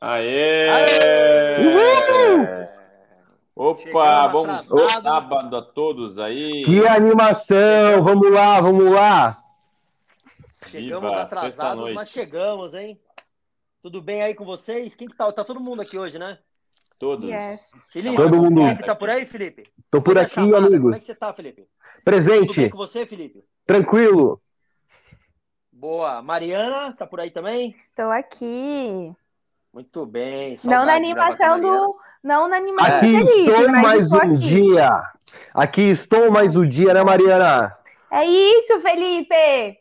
Aê! Aê! Opa, Chegamos bom atrasado. sábado a todos aí. Que animação! Vamos lá, vamos lá! Chegamos Viva, atrasados, mas chegamos, hein? Tudo bem aí com vocês? Quem que tá? Tá todo mundo aqui hoje, né? Todos. Yes. Felipe, Todo mundo. Felipe tá por aí, Felipe? Tô por aqui, chamada. Como é que amigos. você tá, Felipe? Tudo bem Presente, com você, Felipe? tranquilo. Boa. Mariana, tá por aí também? Estou aqui. Muito bem. Não na animação do. Não na animação Aqui estou mas mais um aqui. dia. Aqui estou mais um dia, né, Mariana? É isso, Felipe!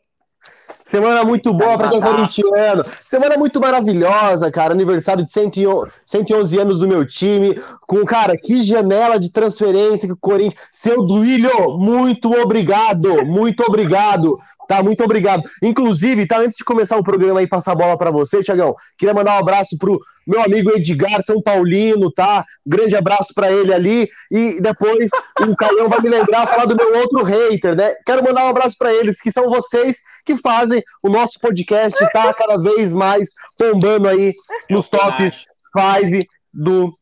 Semana muito boa para quem é Animadaço. corintiano. Semana muito maravilhosa, cara. Aniversário de 111 111 anos do meu time. Com, cara, que janela de transferência que o Corinthians. Seu Duílio, muito obrigado. Muito obrigado. Tá, muito obrigado. Inclusive, tá, antes de começar o programa aí, passar a bola para você, Tiagão, queria mandar um abraço pro meu amigo Edgar São Paulino, tá? Grande abraço para ele ali. E depois o Caião vai me lembrar falar do meu outro hater, né? Quero mandar um abraço para eles, que são vocês que fazem o nosso podcast tá cada vez mais bombando aí nos tops 5 do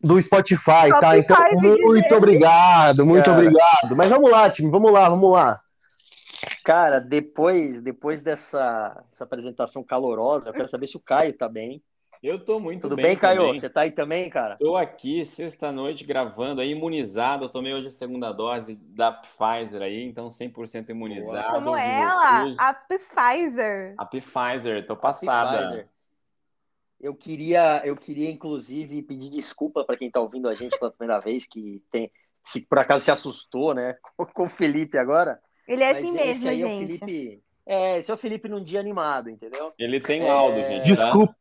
do Spotify, Top tá? Então, muito obrigado, muito Cara. obrigado. Mas vamos lá, time, vamos lá, vamos lá. Cara, depois, depois dessa, dessa apresentação calorosa, eu quero saber se o Caio tá bem. Eu tô muito Tudo bem, bem, Caio? também. Você tá aí também, cara? Tô aqui sexta-noite gravando aí, imunizado. Eu tomei hoje a segunda dose da Pfizer aí, então 100% imunizado. Como ela, SUS. a Pfizer. A Pfizer, tô passada. Pfizer. Eu queria, eu queria inclusive pedir desculpa para quem tá ouvindo a gente pela primeira vez, que tem, se por acaso se assustou, né, com o Felipe agora. Ele é Mas assim esse mesmo, aí é o gente. Felipe. É, esse é o Felipe num dia animado, entendeu? Ele tem É, laudo, gente. tá? Desculpa.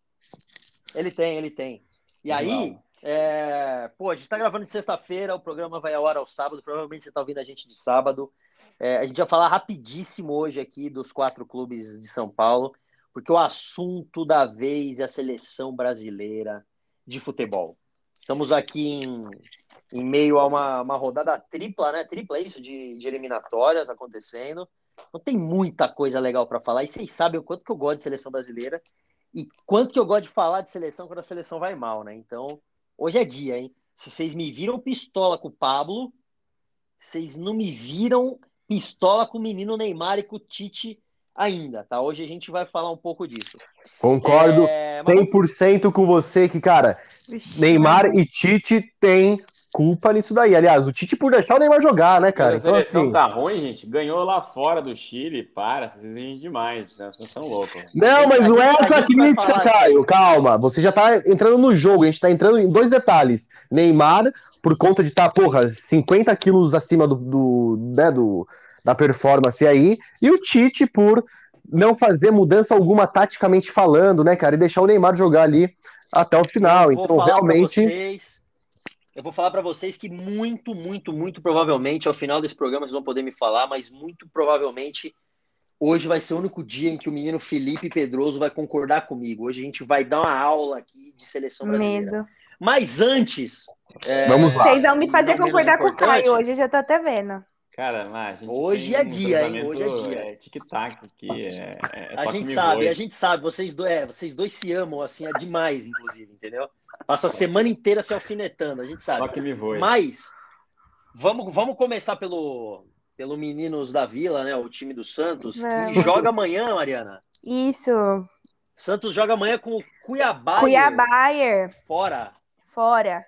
Ele tem, ele tem. E Tem aí, laudo. é, pô, a gente tá gravando de sexta-feira, o programa vai ao ar ao sábado, provavelmente você tá ouvindo a gente de sábado. É, a gente vai falar rapidíssimo hoje aqui dos quatro clubes de São Paulo, porque o assunto da vez é a seleção brasileira de futebol. Estamos aqui em, em meio a uma, uma rodada tripla, né? Tripla, é isso? De, de eliminatórias acontecendo. Então tem muita coisa legal para falar. E vocês sabem o quanto que eu gosto de seleção brasileira e quanto que eu gosto de falar de seleção quando a seleção vai mal, né? Então, hoje é dia, hein? Se vocês me viram pistola com o Pablo, vocês não me viram pistola com o menino Neymar e com o Tite ainda, tá? Hoje a gente vai falar um pouco disso. Concordo É, mas 100% com você que, cara, Neymar e Tite têm culpa nisso daí. Aliás, o Tite por deixar o Neymar jogar, né, cara? a Então, seleção assim. tá ruim, gente. Ganhou lá fora do Chile. Para, vocês exigem demais. né? Vocês são loucos. Não, mas não é essa crítica, Caio. Calma. Você já tá entrando no jogo. A gente tá entrando em dois detalhes. Neymar, por conta de estar, porra, 50 quilos acima do, do, né, do, da performance aí. E o Tite por não fazer mudança alguma taticamente falando, né, cara? E deixar o Neymar jogar ali até o final. Então, pra realmente. vocês- eu vou falar para vocês que muito, muito, muito provavelmente, ao final desse programa, vocês vão poder me falar, mas muito provavelmente hoje vai ser o único dia em que o menino Felipe Pedroso vai concordar comigo. Hoje a gente vai dar uma aula aqui de seleção brasileira. Medo. Mas antes. é, Vamos lá. Vocês vão me fazer concordar com o Caio hoje, eu já tô até vendo. Cara, gente Hoje é um dia, hein? Hoje é dia. É tic-tac aqui. É, é, A gente sabe, voe. a gente sabe, vocês dois, é, vocês dois se amam assim, é demais, inclusive, entendeu? Passa a semana inteira se alfinetando, a gente sabe. Toque me voe. Mas vamos, vamos começar pelo, pelo Meninos da Vila, né? O time do Santos, que Vamos. joga amanhã, Mariana. Isso. Santos joga amanhã com o Cuiabá. Cuiabá, Fora. fora.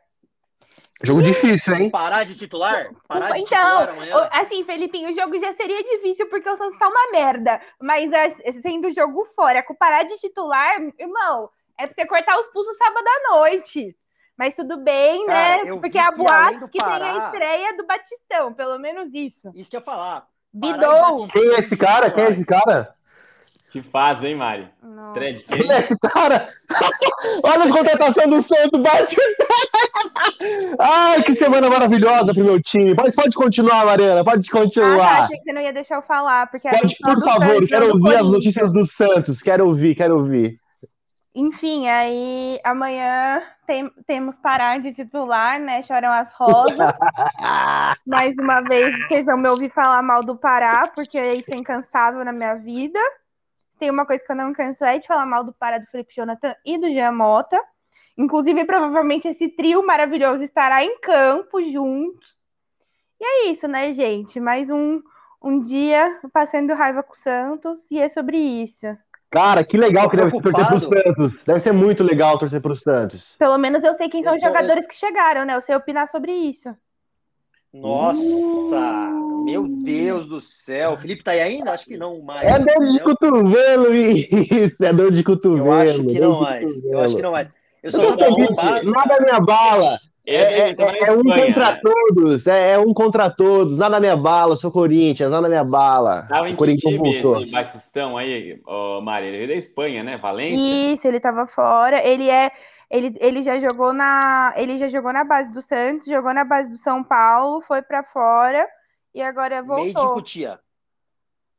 Jogo difícil, hein? Parar de titular? Parar de Então, titular amanhã? assim, Felipinho, o jogo já seria difícil porque o Santos tá uma merda. Mas é, sendo o jogo fora, com parar de titular, irmão, é pra você cortar os pulsos sábado à noite. Mas tudo bem, Cara, né? Porque há boatos que tem a Pará- estreia do Batistão, pelo menos isso. Isso que eu ia falar. Bidou. Quem é esse cara? Quem é esse cara? Que fase, hein, Mari? Estreia de Quem é esse cara? Olha as contratações do Santos, bate. Ai, que semana maravilhosa pro meu time. Pode, pode continuar, Mariana, pode Ah, tá, continuar. achei que você não ia deixar eu falar. Porque Pode, por favor, Santos, quero ouvir as notícias do Santos. Quero ouvir, quero ouvir. Enfim, aí amanhã tem- temos parar de titular, né? Choram as rosas. Mais uma vez, vocês vão me ouvir falar mal do Pará, porque isso é incansável na minha vida. tem uma coisa que eu não canso é de falar mal do Pará, do Felipe Jonathan e do Jean Mota. Inclusive, provavelmente esse trio maravilhoso estará em campo juntos. E é isso, né, gente? Mais um, um dia passando raiva com o Santos e é sobre isso. Cara, que legal Tô que deve ser torcer pro. Santos. Deve ser muito legal torcer pro Santos. Pelo menos eu sei quem são Eu os tô- jogadores que chegaram, né? Eu sei opinar sobre isso. Nossa, meu Deus do céu. O Felipe tá aí ainda? Acho que não mais. É dor de cotovelo isso. É dor de cotovelo. Eu acho que não mais. Eu acho que não mais. Eu Eu sou tô tão da onde? preocupado. Nada me abala. É, é- tá na é um contra né? todos. É, é um contra todos. Nada me abala. Eu sou Corinthians. Nada me abala. Tava em o que Corinthians time voltou. esse Batistão aí, ô, Mari? Ele veio da Espanha, né? Valência? Isso, ele tava fora. Ele é. Ele, ele já jogou na. Ele já jogou na base do Santos, jogou na base do São Paulo, foi pra fora e agora Meio de voltou. cutia.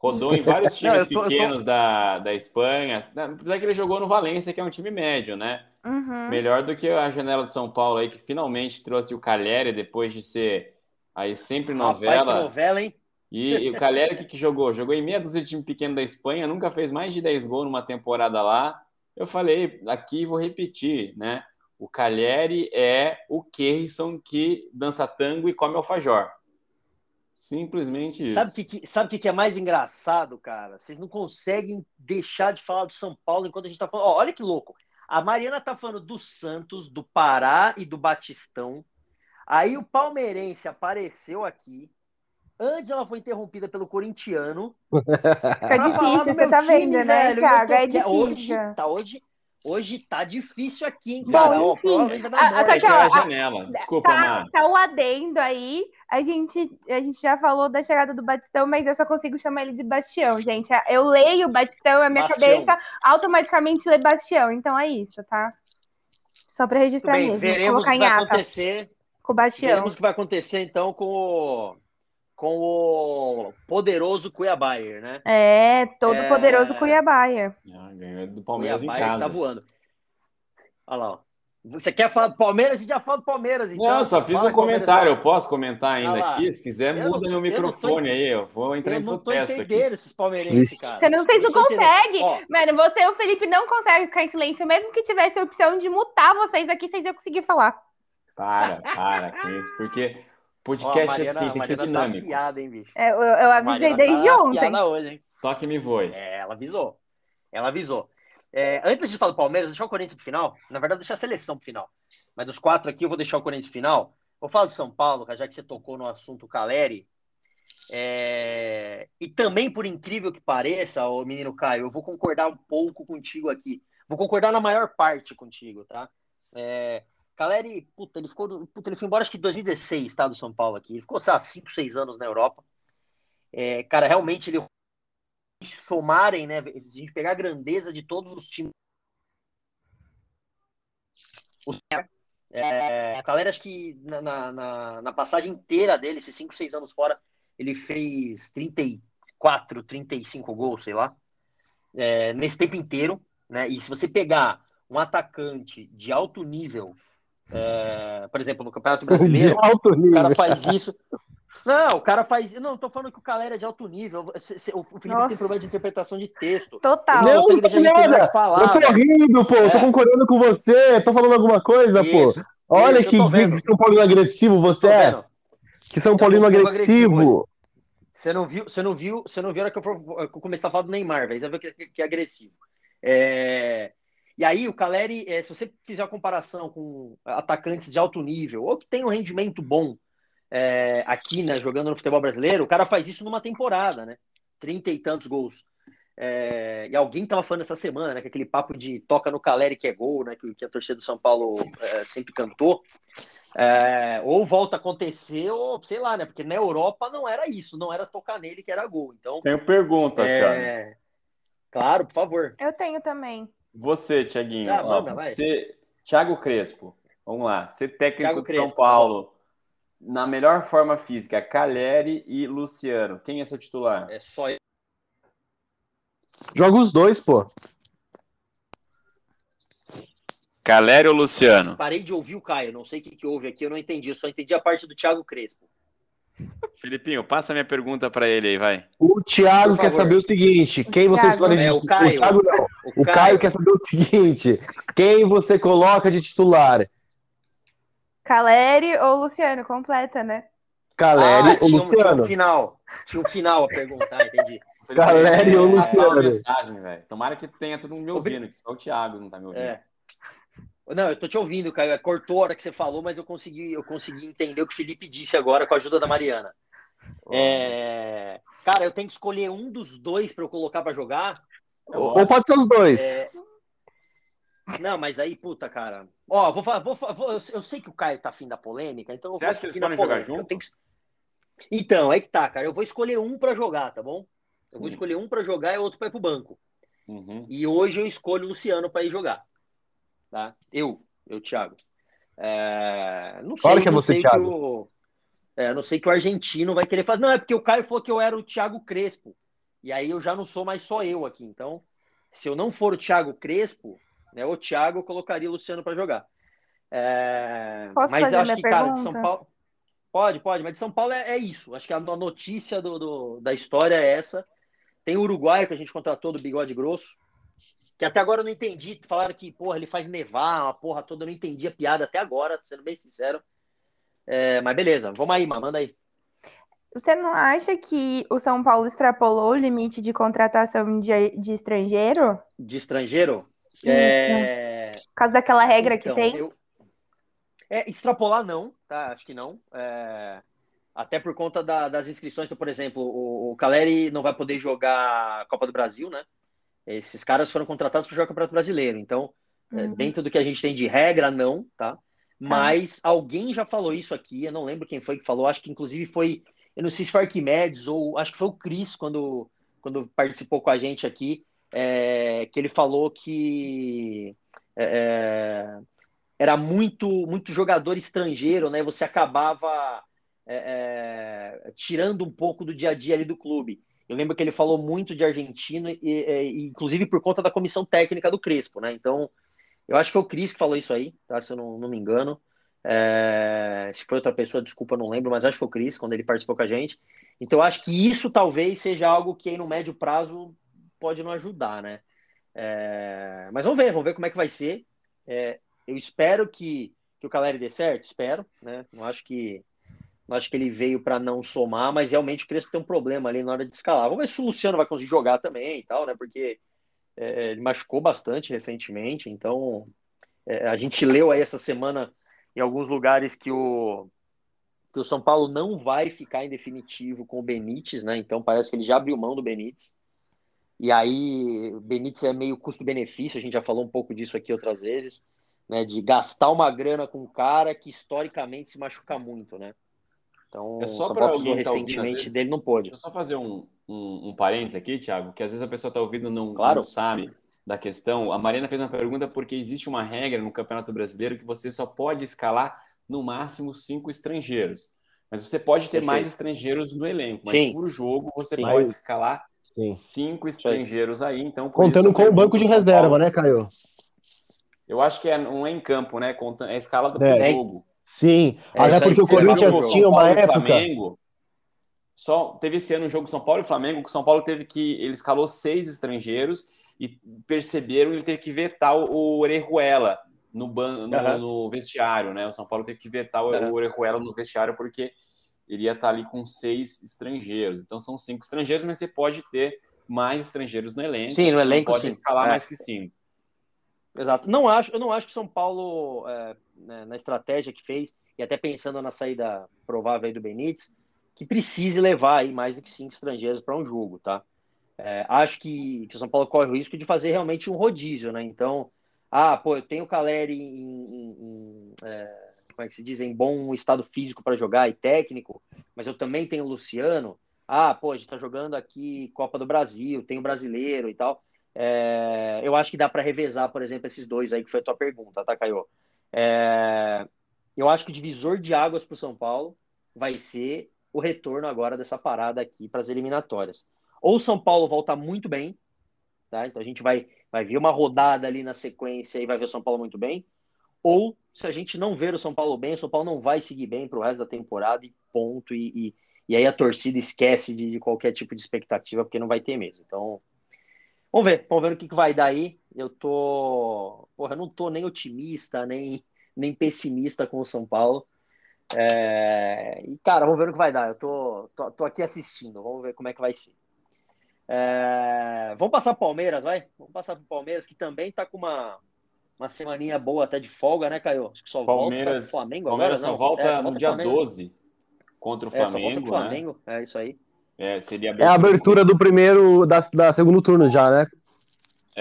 Rodou em vários times tô- eu tô- pequenos da, da Espanha. Apesar que ele jogou no Valência, que é um time médio, né? Uhum. Melhor do que a janela do São Paulo aí, que finalmente trouxe o Cagliari depois de ser aí sempre Rapaz, que novela. novela, hein? E, e o Cagliari, o que, que jogou? Jogou em meia dúzia de time pequeno da Espanha, nunca fez mais de 10 gols numa temporada lá. Eu falei, aqui vou repetir, né? O Cagliari é o Keirson que dança tango e come alfajor. Simplesmente isso. Sabe o que, que- sabe que, que é mais engraçado, cara? Vocês não conseguem deixar de falar do São Paulo enquanto a gente tá falando. Ó, olha que louco. A Mariana tá falando do Santos, do Pará e do Batistão. Aí o palmeirense apareceu aqui. Antes ela foi interrompida pelo corintiano. Fica difícil, você tá time, vendo, né, Thiago? tô- É que- Hoje difícil. tá, hoje, hoje tá difícil aqui, hein, Bom, cara? Ó, enfim, dar a- a- que, ó, é a janela. Desculpa, Tá, Mar. tá o adendo aí. A gente, a gente já falou da chegada do Batistão, mas eu só consigo chamar ele de Bastião, gente. Eu leio Batistão, a minha Bastião. cabeça automaticamente lê Bastião. Então é isso, tá? Só pra Tudo registrar bem, mesmo. veremos o que vai acontecer. com o Bastião. Veremos o que vai acontecer então com o, com o poderoso Cuiabayer, né? É, todo É. poderoso Cuiabaia. Ah, ganhou do Palmeiras em Cuiabayer que tá casa. voando. Olha lá, ó. Você quer falar do Palmeiras? A gente já fala do Palmeiras, então. Não, só fiz um comentário. Eu posso comentar ainda Ah aqui? Se quiser, Eu muda não- meu eu microfone aí. Eu vou entrar Eu em protesto aqui. esses palmeirenses, cara. Você não, vocês não conseguem. Ó, Mano, você e o Felipe não conseguem ficar em silêncio. Mesmo que tivesse a opção de mutar vocês aqui, vocês iam conseguir falar. Para, para com isso. Porque ó, podcast Mariana, assim tem que ser tá dinâmico. afiada, hein, bicho? É, eu, eu avisei Mariana desde tá ontem. hoje, hein? Toque me voe. É, ela avisou. Ela avisou. É, antes de falar do Palmeiras, deixar o Corinthians pro final. Na verdade, deixar a seleção pro final. Mas dos quatro aqui, eu vou deixar o Corinthians pro final. Vou falar do São Paulo, já que você tocou no assunto Caleri. É, E também, por incrível que pareça, o menino Caio, eu vou concordar um pouco contigo aqui. Vou concordar na maior parte contigo, tá? É... Caleri, puta, ele ficou, puta, ele foi embora acho que em 2016, tá, do São Paulo aqui. Ele ficou, lá, 5, 6 anos na Europa. É, cara, realmente ele se somarem, né? Se a gente pegar a grandeza de todos os times. Os, é, a galera, acho que na- na, na passagem inteira dele, esses 5, 6 anos fora, ele fez 34, 35 gols, sei lá, é, nesse tempo inteiro, né? E se você pegar um atacante de alto nível, é, por exemplo, no Campeonato Brasileiro, o cara faz isso. Não, o cara faz. Não, tô falando que o Calera é de alto nível. O Felipe Nossa. tem problema de interpretação de texto. Total. Não, Não, deixar nada. de falar, Eu tô rindo, pô. Eu tô É. concordando com você. Tô falando alguma coisa, pô. Isso, Olha isso, que, que São Paulino agressivo você é. Que São Paulino agressivo. Você não viu, você não viu, você não viu a hora que eu, for- que eu começar a falar do Neymar, velho. Você vai ver que, que é agressivo. É, E aí, o Caleri, é, se você fizer a comparação com atacantes de alto nível, ou que tem um rendimento bom é, aqui, né, jogando no futebol brasileiro, o cara faz isso numa temporada, né? Trinta e tantos gols. É, e alguém tava falando essa semana, né? Que aquele papo de toca no Caleri que é gol, né? Que, que a torcida do São Paulo é, sempre cantou. É, ou volta a acontecer, ou sei lá, né? Porque na Europa não era isso, não era tocar nele que era gol. Então, Tenho pergunta, Thiago. é... claro, por favor. Eu tenho também. Você, Tiaguinho. Ah, ó, manda, vai. você, Thiago Crespo. Vamos lá. Ser técnico Thiago de São Crespo, Paulo. Na melhor forma física, Caleri e Luciano. Quem é seu titular? É só Joga os dois, pô. Caleri ou Luciano? parei de ouvir o Caio, não sei o que, que houve aqui, eu não entendi, eu só entendi a parte do Thiago Crespo. Felipinho, passa minha pergunta para ele aí, vai. O Thiago quer saber o seguinte: quem você escolhe de é, o Caio. O, Thiago, não. o, o Caio. Caio quer saber o seguinte: quem você coloca de titular? Caleri ou Luciano? Completa, né? Caleri ah, ou tinha, Luciano? Tinha um final. Tinha um final a perguntar, entendi. Caleri ou Luciano? Mensagem, Tomara que tenha todo mundo me ouvindo, que só o Thiago não tá me ouvindo. É. Não, eu tô te ouvindo, Caio. Cortou a hora que você falou, mas eu consegui, eu consegui entender o que o Felipe disse agora com a ajuda da Mariana. É... Cara, eu tenho que escolher um dos dois para eu colocar para jogar. Ou pode ser os dois. É... Não, mas aí, puta, cara. Ó, vou falar, vou, vou, eu sei que o Caio tá afim da polêmica, então Você acha que eles podem jogar junto? Que... Então, é que tá, cara. Eu vou escolher um para jogar, tá bom? Eu Sim. vou escolher um para jogar e outro para ir pro banco. Uhum. E hoje eu escolho o Luciano para ir jogar. Tá? Eu, eu, Thiago. É... Não sei, Olha que é você, Thiago. Que o... É, não sei que o argentino vai querer fazer. Não, é porque o Caio falou que eu era o Thiago Crespo. E aí eu já não sou mais só eu aqui. Então, se eu não for o Thiago Crespo, né, o Thiago eu colocaria o Luciano para jogar. É... mas eu acho que, pergunta? cara, de São Paulo. Pode, pode, mas de São Paulo é, é isso. Acho que a notícia do, do, da história é essa. Tem o uruguaio que a gente contratou do bigode grosso, que até agora eu não entendi. Falaram que, porra, ele faz nevar, uma porra toda. Eu não entendi a piada até agora, sendo bem sincero. É, mas beleza, vamos aí, manda aí. Você não acha que o São Paulo extrapolou o limite de contratação de, de estrangeiro? De estrangeiro? É... Por causa daquela regra então, que tem? Eu... É, extrapolar não, tá? Acho que não. É... Até por conta da, das inscrições, então, por exemplo, o, o Caleri não vai poder jogar a Copa do Brasil, né? Esses caras foram contratados para jogar o Campeonato Brasileiro. Então, é, uhum. dentro do que a gente tem de regra, não, tá? tá? Mas alguém já falou isso aqui, eu não lembro quem foi que falou, acho que inclusive foi, eu não sei se foi Arquimedes ou acho que foi o Cris quando, quando participou com a gente aqui, é, que ele falou que é, é era muito, muito jogador estrangeiro, né? Você acabava é, é, tirando um pouco do dia a dia ali do clube. Eu lembro que ele falou muito de argentino, e, e, inclusive por conta da comissão técnica do Crespo, né? Então, eu acho que foi o Cris que falou isso aí, tá? Se eu não, não me engano. É, se foi outra pessoa, desculpa, não lembro, mas acho que foi o Cris quando ele participou com a gente. Então, acho que isso talvez seja algo que aí no médio prazo pode não ajudar, né? É, mas vamos ver, vamos ver como é que vai ser. É, eu espero que, que o Caleri dê certo, espero, né? Não acho que acho que ele veio para não somar, mas realmente o Crespo tem um problema ali na hora de escalar. Vamos ver se o Luciano vai conseguir jogar também e tal, né? Porque é, ele machucou bastante recentemente, então é, a gente leu aí essa semana em alguns lugares que o, que o São Paulo não vai ficar em definitivo com o Benítez, né? Então parece que ele já abriu mão do Benítez. E aí, Benítez é meio custo-benefício, a gente já falou um pouco disso aqui outras vezes, né? De gastar uma grana com um cara que historicamente se machuca muito, né? Então, é só para alguém tá recentemente dele não pôde. Deixa eu só fazer um, um, um parênteses aqui, Thiago, que às vezes a pessoa está ouvindo não, claro. não sabe da questão. A Marina fez uma pergunta porque existe uma regra no Campeonato Brasileiro que você só pode escalar no máximo cinco estrangeiros. Mas você pode ter mais estrangeiros no elenco, mas Sim. por jogo você Sim. pode escalar Sim. cinco estrangeiros aí. Então, Contando com o banco de reserva, né, Caio? Eu acho que é, não é em campo, né? É escalado é. por jogo. Sim, é, até porque o Corinthians tinha uma época. Flamengo, só teve esse ano um jogo São Paulo e Flamengo, que o São Paulo teve que. Ele escalou seis estrangeiros e perceberam ele teve que vetar o Orejuela no, ban, no, uhum. no, vestiário, né? O São Paulo teve que vetar uhum. o Orejuela no vestiário porque ele ia estar ali com seis estrangeiros. Então são cinco estrangeiros, mas você pode ter mais estrangeiros no elenco. Sim, no elenco pode sim. escalar é. mais que cinco. Exato. Não acho, eu não acho que São Paulo, é, né, na estratégia que fez, e até pensando na saída provável do Benítez, que precise levar aí mais do que cinco estrangeiros para um jogo, tá? É, acho que, que o São Paulo corre o risco de fazer realmente um rodízio, né? Então, ah, pô, eu tenho o Caleri em, em, em é, como é que se diz, em bom estado físico para jogar e técnico, mas eu também tenho o Luciano. Ah, pô, a gente está jogando aqui Copa do Brasil, tem o brasileiro e tal. É, eu acho que dá para revezar, por exemplo, esses dois aí que foi a tua pergunta, tá, Caio? É, eu acho que o divisor de águas para o São Paulo vai ser o retorno agora dessa parada aqui para as eliminatórias. Ou o São Paulo volta muito bem, tá? Então a gente vai, vai ver uma rodada ali na sequência e vai ver o São Paulo muito bem. Ou se a gente não ver o São Paulo bem, o São Paulo não vai seguir bem para o resto da temporada e ponto. E, e, E aí a torcida esquece de, de qualquer tipo de expectativa, porque não vai ter mesmo. Então, vamos ver, vamos ver o que, que vai dar aí. Eu tô. Porra, eu não tô nem otimista, nem, nem pessimista com o São Paulo. É... E, cara, vamos ver o que vai dar. Eu tô, tô, tô aqui assistindo, vamos ver como é que vai ser. É... Vamos passar pro Palmeiras, vai? Vamos passar pro Palmeiras, que também tá com uma, uma semaninha boa até de folga, né, Caio? Acho que só Palmeiras, volta Flamengo Palmeiras agora, só volta é, no dia Flamengo. 12 contra o Flamengo. É, só volta Flamengo, né? é isso aí. É, seria é a abertura do primeiro, da, da segundo turno já, né?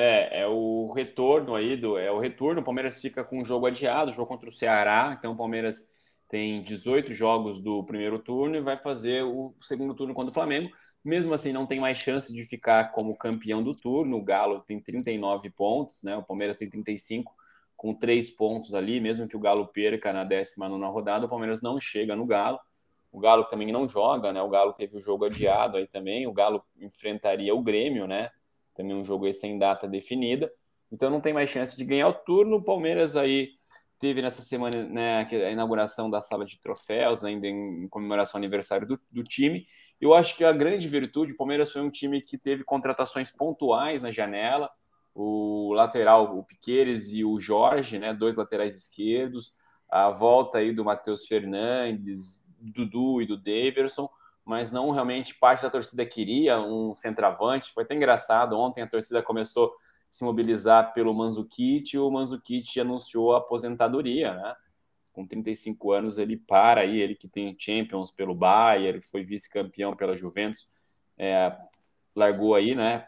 É, é o retorno aí do. É o retorno. O Palmeiras fica com o jogo adiado, jogo contra o Ceará. Então o Palmeiras tem 18 jogos do primeiro turno e vai fazer o segundo turno contra o Flamengo. Mesmo assim, não tem mais chance de ficar como campeão do turno. O Galo tem 39 pontos, né? O Palmeiras tem 35, com 3 pontos ali. Mesmo que o Galo perca na 19 rodada, o Palmeiras não chega no Galo. O Galo também não joga, né? O Galo teve o jogo adiado aí também. O Galo enfrentaria o Grêmio, né? Também um jogo sem data definida. Então não tem mais chance de ganhar o turno. O Palmeiras aí teve nessa semana né, a inauguração da sala de troféus, ainda em comemoração ao aniversário do, do, time. Eu acho que a grande virtude, o Palmeiras foi um time que teve contratações pontuais na janela, o lateral, o Piqueires e o Jorge, né, dois laterais esquerdos, a volta aí do Matheus Fernandes, Dudu e do Daverson, mas não realmente parte da torcida queria um centroavante. Foi até engraçado, ontem a torcida começou se mobilizar pelo Manzukic, o Manzukic anunciou a aposentadoria, né? Com 35 anos ele para aí, ele que tem Champions pelo Bayern, foi vice-campeão pela Juventus, é, largou aí, né?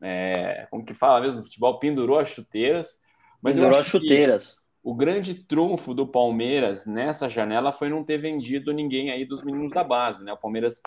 É, como que fala mesmo no futebol? Pendurou as chuteiras. Mas Pendurou as chuteiras. O grande trunfo do Palmeiras nessa janela foi não ter vendido ninguém aí dos meninos da base, né? O Palmeiras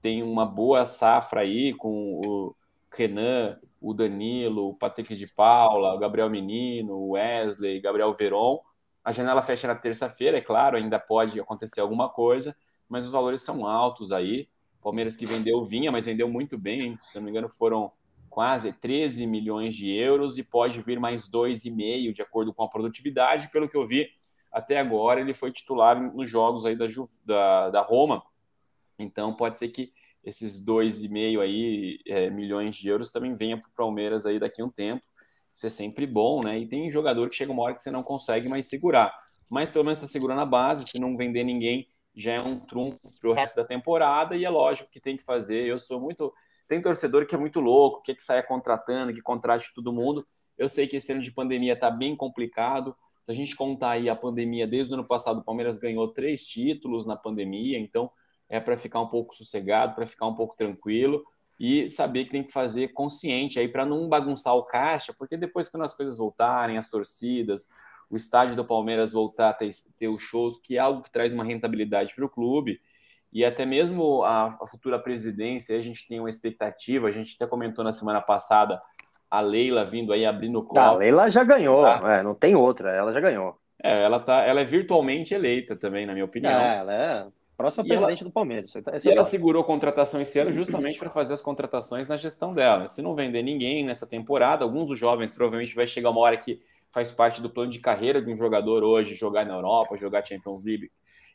tem uma boa safra aí com o Renan, o Danilo, o Patrick de Paula, o Gabriel Menino, o Wesley, Gabriel Veron. A janela fecha na terça-feira, é claro, ainda pode acontecer alguma coisa, mas os valores são altos aí. Palmeiras que vendeu vinha, mas vendeu muito bem, hein? se não me engano, foram quase 13 milhões de euros e pode vir mais 2,5 de acordo com a produtividade. Pelo que eu vi até agora, ele foi titular nos jogos aí da, da, da Roma. Então pode ser que esses 2,5 aí é, milhões de euros também venha para o Palmeiras aí daqui a um tempo. Isso é sempre bom, né? E tem jogador que chega uma hora que você não consegue mais segurar. Mas pelo menos está segurando a base, se não vender ninguém, já é um trunfo para o resto da temporada, e é lógico que tem que fazer. Eu sou muito. Tem torcedor que é muito louco, quer que saia contratando, que contrate todo mundo. Eu sei que esse ano de pandemia está bem complicado. Se a gente contar aí a pandemia, desde o ano passado, o Palmeiras ganhou três títulos na pandemia, então é para ficar um pouco sossegado, para ficar um pouco tranquilo e saber que tem que fazer consciente aí para não bagunçar o caixa, porque depois que as coisas voltarem, as torcidas, o estádio do Palmeiras voltar a ter, ter os shows, que é algo que traz uma rentabilidade para o clube, e até mesmo a, a, futura presidência, a gente tem uma expectativa, a gente até comentou na semana passada a Leila vindo aí abrindo o copo. A Leila já ganhou, tá? é, não tem outra, ela já ganhou. É, ela, tá, ela é virtualmente eleita também, na minha opinião. É, ela é Próxima presidente ela, do Palmeiras. Tá, e ela segurou contratação esse ano justamente para fazer as contratações na gestão dela. Se não vender ninguém nessa temporada, alguns dos jovens provavelmente vai chegar uma hora que faz parte do plano de carreira de um jogador hoje, jogar na Europa, jogar Champions League.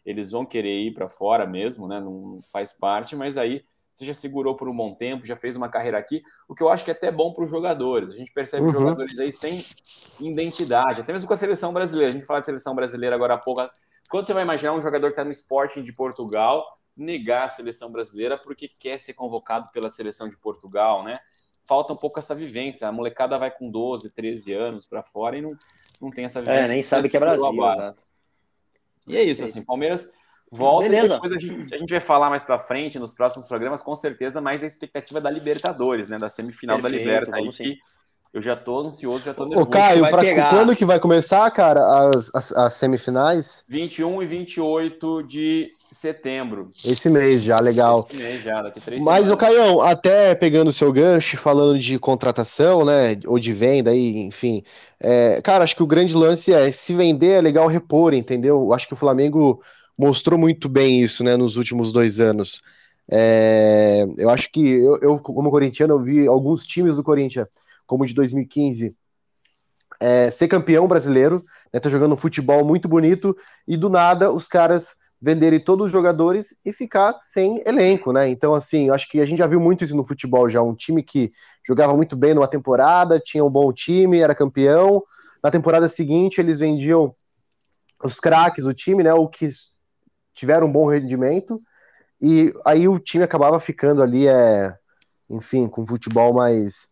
Eles vão querer ir para fora mesmo, né? Não faz parte, mas aí você já segurou por um bom tempo, já fez uma carreira aqui, o que eu acho que é até bom para os jogadores. A gente percebe uhum. jogadores aí sem identidade, até mesmo com a seleção brasileira. A gente fala de seleção brasileira agora há pouco quando você vai imaginar um jogador que está no Sporting de Portugal negar a seleção brasileira porque quer ser convocado pela seleção de Portugal, né? Falta um pouco essa vivência. A molecada vai com 12, 13 anos para fora e não, não tem essa vivência. É, nem sabe que é Brasil. Né? E é isso, assim, Palmeiras volta Beleza. e depois a gente, a gente vai falar mais para frente nos próximos programas, com certeza, mais a expectativa da Libertadores, né? Da semifinal Perfeito, da Libertadores. Aí, eu já tô ansioso, já tô nervoso. Ô, Caio, pra, quando que vai começar, cara, as, as, as, semifinais? 21 e 28 de setembro. Esse mês já, legal. Esse mês já, daqui três Mas, o Caio, até pegando o seu gancho, falando de contratação, né, ou de venda aí, enfim. É, cara, acho que o grande lance é, se vender é legal repor, entendeu? Acho que o Flamengo mostrou muito bem isso, né, nos últimos dois anos. É, eu acho que, eu, eu como corintiano, eu vi alguns times do Corinthians como de 2015, é, ser campeão brasileiro, né, tá jogando um futebol muito bonito, e do nada os caras venderem todos os jogadores e ficar sem elenco, né? Então, assim, acho que a gente já viu muito isso no futebol já. Um time que jogava muito bem numa temporada, tinha um bom time, era campeão. Na temporada seguinte, eles vendiam os craques do time, né? O que tiveram um bom rendimento. E aí o time acabava ficando ali, é, enfim, com futebol mais,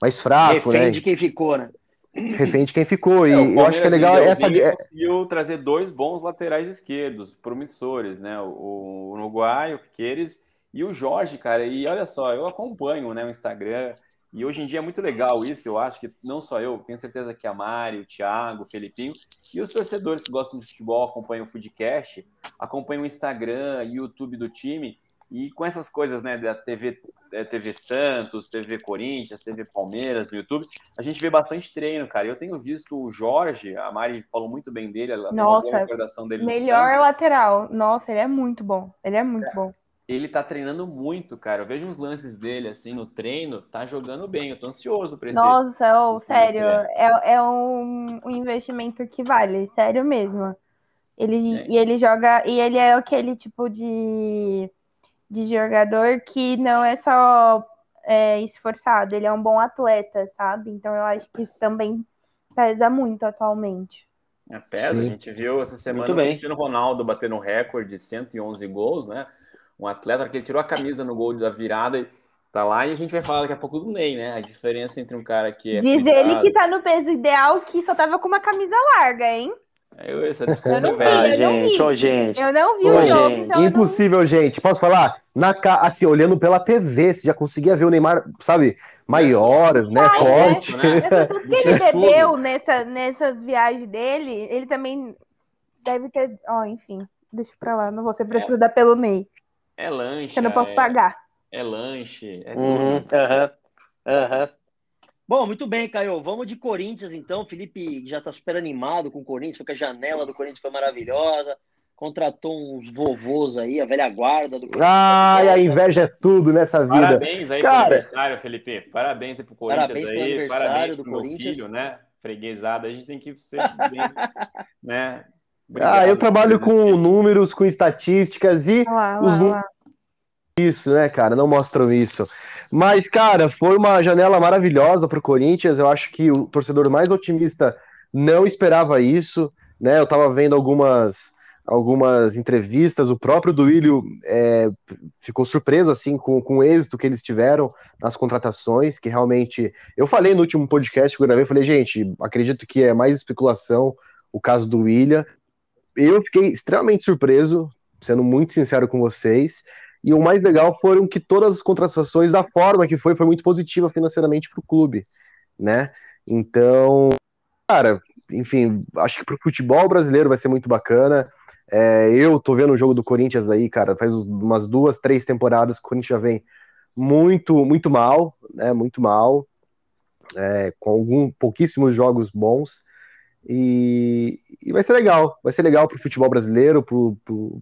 mais fraco, Refém né? de quem ficou, né? refém de quem ficou. E É, o eu acho que é legal vendeu essa. e é- conseguiu trazer dois bons laterais esquerdos, promissores, né? O, o Uruguai, o Piqueires e o Jorge, cara. E olha só, eu acompanho né, o Instagram. E hoje em dia é muito legal isso, eu acho que não só eu, tenho certeza que a Mari, o Thiago, o Felipinho e os torcedores que gostam de futebol, acompanham o Foodcast, acompanham o Instagram e YouTube do time, e com essas coisas, né, da TV, eh, TV Santos, TV Corinthians, TV Palmeiras, no YouTube, a gente vê bastante treino, cara. Eu tenho visto o Jorge, a Mari falou muito bem dele, ela tem uma Nossa, boa recordação dele Melhor lateral. Nossa, ele é muito bom. Ele é muito bom. Ele tá treinando muito, cara. Eu vejo uns lances dele, assim, no treino, tá jogando bem. Eu tô ansioso pra esse... Nossa, esse sério, é. é, é um, um investimento que vale, sério mesmo. Ele, É. E ele joga, e ele é aquele tipo de, de jogador que não é só é, esforçado, ele é um bom atleta, sabe? Então eu acho que isso também pesa muito atualmente. É, pesa, Sim. a gente viu essa semana o. Cristiano Ronaldo batendo um recorde de 111 gols, né? Um atleta que ele tirou a camisa no gol da virada e tá lá e a gente vai falar daqui a pouco do Ney, né? A diferença entre um cara que é Diz cuidado- ele que tá no peso ideal, que só tava com uma camisa larga, hein? Eu, essa Eu não vi. Ah, eu não gente, ô, gente. Eu não vi Ô, o jogo, gente, então eu não- Impossível, gente. Posso falar? Na ca... Assim, olhando pela TV, você já conseguia ver o Neymar, sabe, maior, né? Ah, Forte. né? Eu tô- Porque ele bebeu nessa, nessas viagens dele, ele também deve ter. Ó, enfim, deixa pra lá, não vou ser preciso dar pelo Ney, É lanche. eu não posso é, pagar. É lanche. É Uhum, tudo. aham, aham. Bom, muito bem, Caio. Vamos de Corinthians, então. Felipe já tá super animado com o Corinthians, porque a janela do Corinthians foi maravilhosa. Contratou uns vovôs aí, a velha guarda do Corinthians. Ai, a inveja é tudo nessa vida. Parabéns aí Cara- aniversário, Felipe. Parabéns aí pro Corinthians Parabéns aí. aniversário Parabéns do pro meu Corinthians. filho, né? Freguesada. A gente tem que ser bem, né? Ah, Obrigado eu trabalho com números, com estatísticas e lá, Os lá. isso, né, cara? Não mostram isso. Mas, cara, foi uma janela maravilhosa pro Corinthians. Eu acho que o torcedor mais otimista não esperava isso, né? Eu tava vendo algumas algumas entrevistas, o próprio Duílio é, ficou surpreso assim com, com o êxito que eles tiveram nas contratações, que realmente eu falei no último podcast que eu gravei, falei, gente, acredito que é mais especulação o caso do William. Eu fiquei extremamente surpreso, sendo muito sincero com vocês. E o mais legal foram que todas as contratações, da forma que foi, foi muito positiva financeiramente para o clube, né? Então, cara, enfim, acho que para o futebol brasileiro vai ser muito bacana. É, eu tô vendo o jogo do Corinthians aí, cara, faz umas duas, três temporadas que o Corinthians já vem muito, muito mal, né? Muito mal, é, com algum pouquíssimos jogos bons. E, e vai ser legal, vai ser legal para o futebol brasileiro,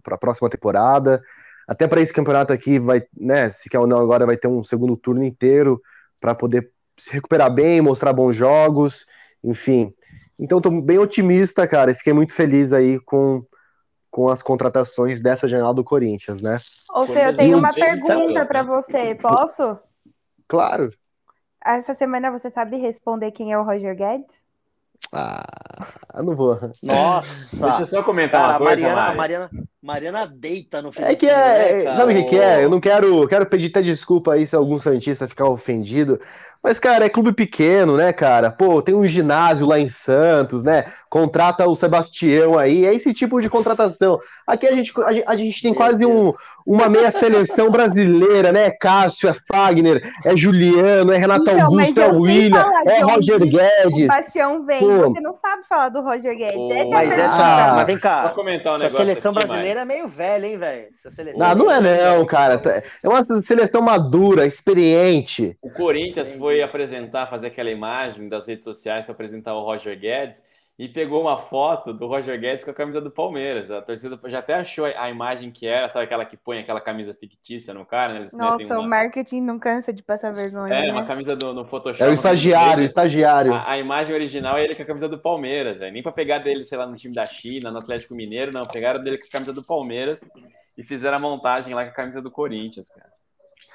para a próxima temporada. Até para esse campeonato aqui, vai, né? Se quer ou não, agora vai ter um segundo turno inteiro para poder se recuperar bem, mostrar bons jogos, enfim. Então, estou bem otimista, cara, e fiquei muito feliz aí com, com as contratações dessa janela do Corinthians, né? Ô, Fê, eu tenho uma pergunta né? você, posso? Claro. Essa semana você sabe responder quem é o Roger Guedes? Ah, não vou. Nossa! Deixa eu só comentar Cara, uma a coisa, Mariana, a Mari. Mariana, Mariana deita no É Felipe. que é. né, cara? Sabe o que, que é? Eu não quero, quero pedir até desculpa aí se algum Santista ficar ofendido. Mas, cara, é clube pequeno, né, cara? Pô, tem um ginásio lá em Santos, né? Contrata o Sebastião aí, é esse tipo de contratação. Aqui a gente, a gente, a gente tem Meu quase Deus. um, uma meia seleção brasileira, né? Cássio, é Fagner, é Juliano, é Renato Então, mas Augusto, é William, é onde Roger O Guedes. Bastião vem, Pô. você não sabe falar do Roger Guedes. É a Mas Ah, essa. pergunta. mas vem Vou cá. comentar um Essa seleção aqui, brasileira é meio velha, hein, velho? Essa seleção. Não, não é não, cara. É uma seleção madura, experiente. O Corinthians foi apresentar, fazer aquela imagem das redes sociais para apresentar o Roger Guedes. E pegou uma foto do Roger Guedes com a camisa do Palmeiras. A torcida já até achou a imagem que era, sabe aquela que põe aquela camisa fictícia no cara, né? Eles, né, Nossa, uma... o marketing não cansa de passar vergonha. É, né? uma camisa do, no Photoshop. É o estagiário, o estagiário. A, a, imagem original é ele com a camisa do Palmeiras, véio. nem para pegar dele, sei lá, no time da China, no Atlético Mineiro, não. Pegaram dele com a camisa do Palmeiras e fizeram a montagem lá com a camisa do Corinthians, cara.